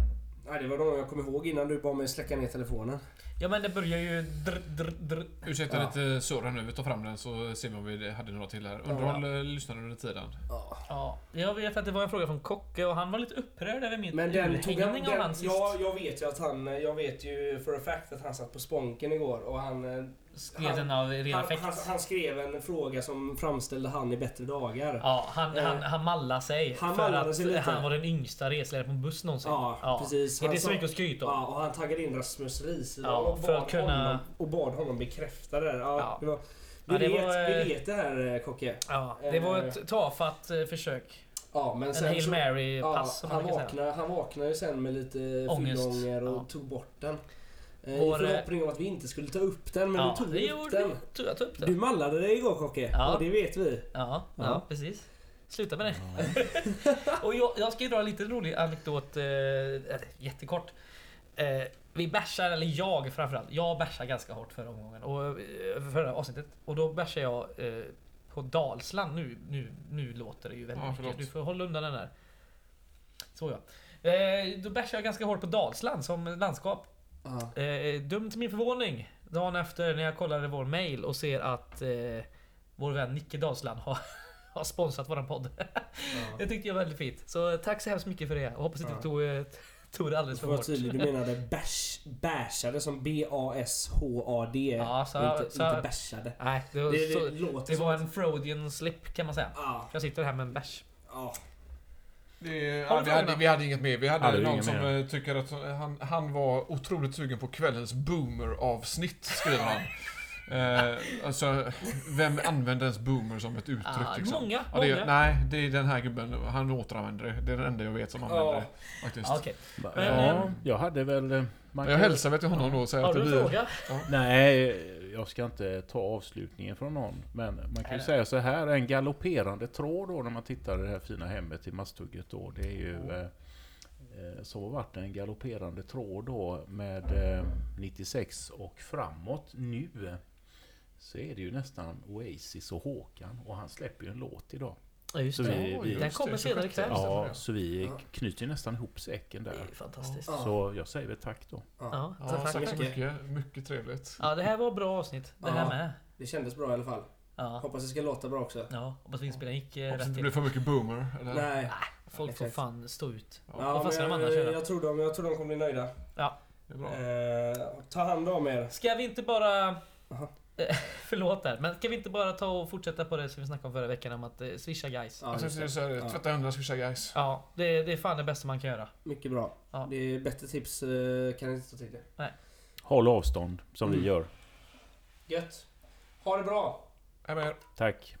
Nej, det var de jag kommer ihåg innan du bad mig släcka ner telefonen.
Ja men det börjar ju... Drr, drr, drr.
Ursäkta
Ja.
lite surr nu, vi tar fram den så ser vi om vi hade några till här. Underhåll ja. lyssnarna under tiden.
Ja.
Ja, jag vet att det var en fråga från Kocke och han var lite upprörd över min
Men den tog han...
urhängning av
Den,
han sist.
ja, jag vet ju att han... Jag vet ju för a fact att han satt på Sponken igår och han... eh,
Skrev
han-
den av ren
han, han, han skrev en fråga som framställde han i bättre dagar.
Ja, han,
Eh,
han, han mallade sig.
han
för att
sig
han var den yngsta resledaren på en buss någonsin.
Ja, precis.
Är det så mycket att skryta om?
Ja, och han taggade in Rasmus Risedal
Ja,
och, bad
kunna-
honom, och bad honom bekräfta det. Ja,
Ja.
Det var, vi,
Ja, det
vet,
var, eh,
vi vet det här eh, Kocke.
Ja, det var ett tafatt eh, försök.
Ja, men
En
sen
Hail
så-
Mary-pass
ja, han, vaknade, han vaknade ju sen med lite fyllånger och
Ja.
tog bort den. Eh,
Vår,
I förhoppning om att vi inte skulle ta upp den, men
ja,
du tog
det
upp den.
vi. Jag tog upp
Du
den.
mallade dig igår Kocke,
Ja.
och det vet vi.
Ja, ja,
Ja.
precis. Sluta med det. och jag, jag ska ju dra en lite rolig anekdot, eh, jättekort. Eh, vi bärsar, eller jag framförallt. Jag bärsar ganska hårt förra omgången. Och eh, förra avsnittet. Och då bärsar jag eh, på Dalsland. Nu, nu, nu låter det ju väldigt
Ja,
mycket. Du får hålla undan den där. Så ja. Eh, då bärsar jag ganska hårt på Dalsland som landskap.
Ja.
Eh, dum till min förvåning. Dagen efter när jag kollade vår mail och ser att eh, vår vän Nicke Dalsland har, har sponsrat våran podd. Det tyckte jag var väldigt fint. Så eh, tack så hemskt mycket för det. Och hoppas inte
Ja.
du tog, eh, tog det alldeles
För att
hårt.
tydlig, du menade bash, bashade som B-A-S-H-A-D.
Ja, så-
inte,
så-
inte bashade.
Nej, det var,
Det,
så,
det, låter
det var
att-
en Freudian slip kan man säga.
Ja,
Jag sitter här med en bärs.
Ja.
Det, ja, vi, hade, vi hade inget mer. Vi hade
Hade
någon som
mer?
eh, tycker att han, han var otroligt sugen på kvällens boomer-avsnitt, skriver han. Eh, alltså, vem använder ens boomer som ett uttryck?
Ja,
liksom?
många,
Ja, det,
många.
Nej, det är den här gubben. Han återanvänder det. Det är den enda jag vet som använder
Ja.
det. Faktiskt.
Ja, Okej.
Ja,
Men,
jag hade väl... eh, Man
Jag hälsar väl till honom då och säger
Har du en fråga?
Nej, jag ska inte ta avslutningen från någon. Men man kan ju säga så här, en galopperande tråd då när man tittar i det här fina hemmet i Masthugget då. Det är ju... Eh, eh, så har varit en galopperande tråd då med eh, 96 och framåt nu. Så är det ju nästan Oasis och Håkan och han släpper ju en låt idag.
Ja, just
Så
det.
vi- vi-
Den kommer
det,
senare
26.
ikväll.
Ja.
Ja, så vi
Ja.
knyter nästan ihop säcken
Det
där.
är fantastiskt.
Ja.
Så jag säger väl tack då.
ja.
Ja,
Ja,
tack.
tack så
mycket.
mycket. Trevligt.
Ja, det här var bra avsnitt. Det här
Ja.
med.
Det kändes bra i alla fall.
Ja.
Hoppas det ska låta bra också.
Ja, hoppas vinspelaren gick eh,
Hoppas det
rätt
inte
till.
blir för mycket boomer. Eller?
Nej.
Folk får fan stå ut.
Ja,
Ja,
Vad
men
ska de andra
jag,
köra?
jag, tror de, jag tror de kommer bli nöjda.
Det är bra.
Eh, ta hand om er.
Ska vi inte bara...
Aha.
Förlåt där, men ska vi inte bara ta och fortsätta på det som vi snackade om förra veckan om att eh, swisha guys?
Ja, det.
säga det.
Ja.
Tvätta händerna, swisha guys.
Ja, det, det är fan det bästa man kan göra.
Mycket bra.
Ja.
Det är bättre tips eh, kan jag inte ta till det.
Håll avstånd som
Mm.
vi gör.
Gött. Ha det bra!
Är med er.
Tack.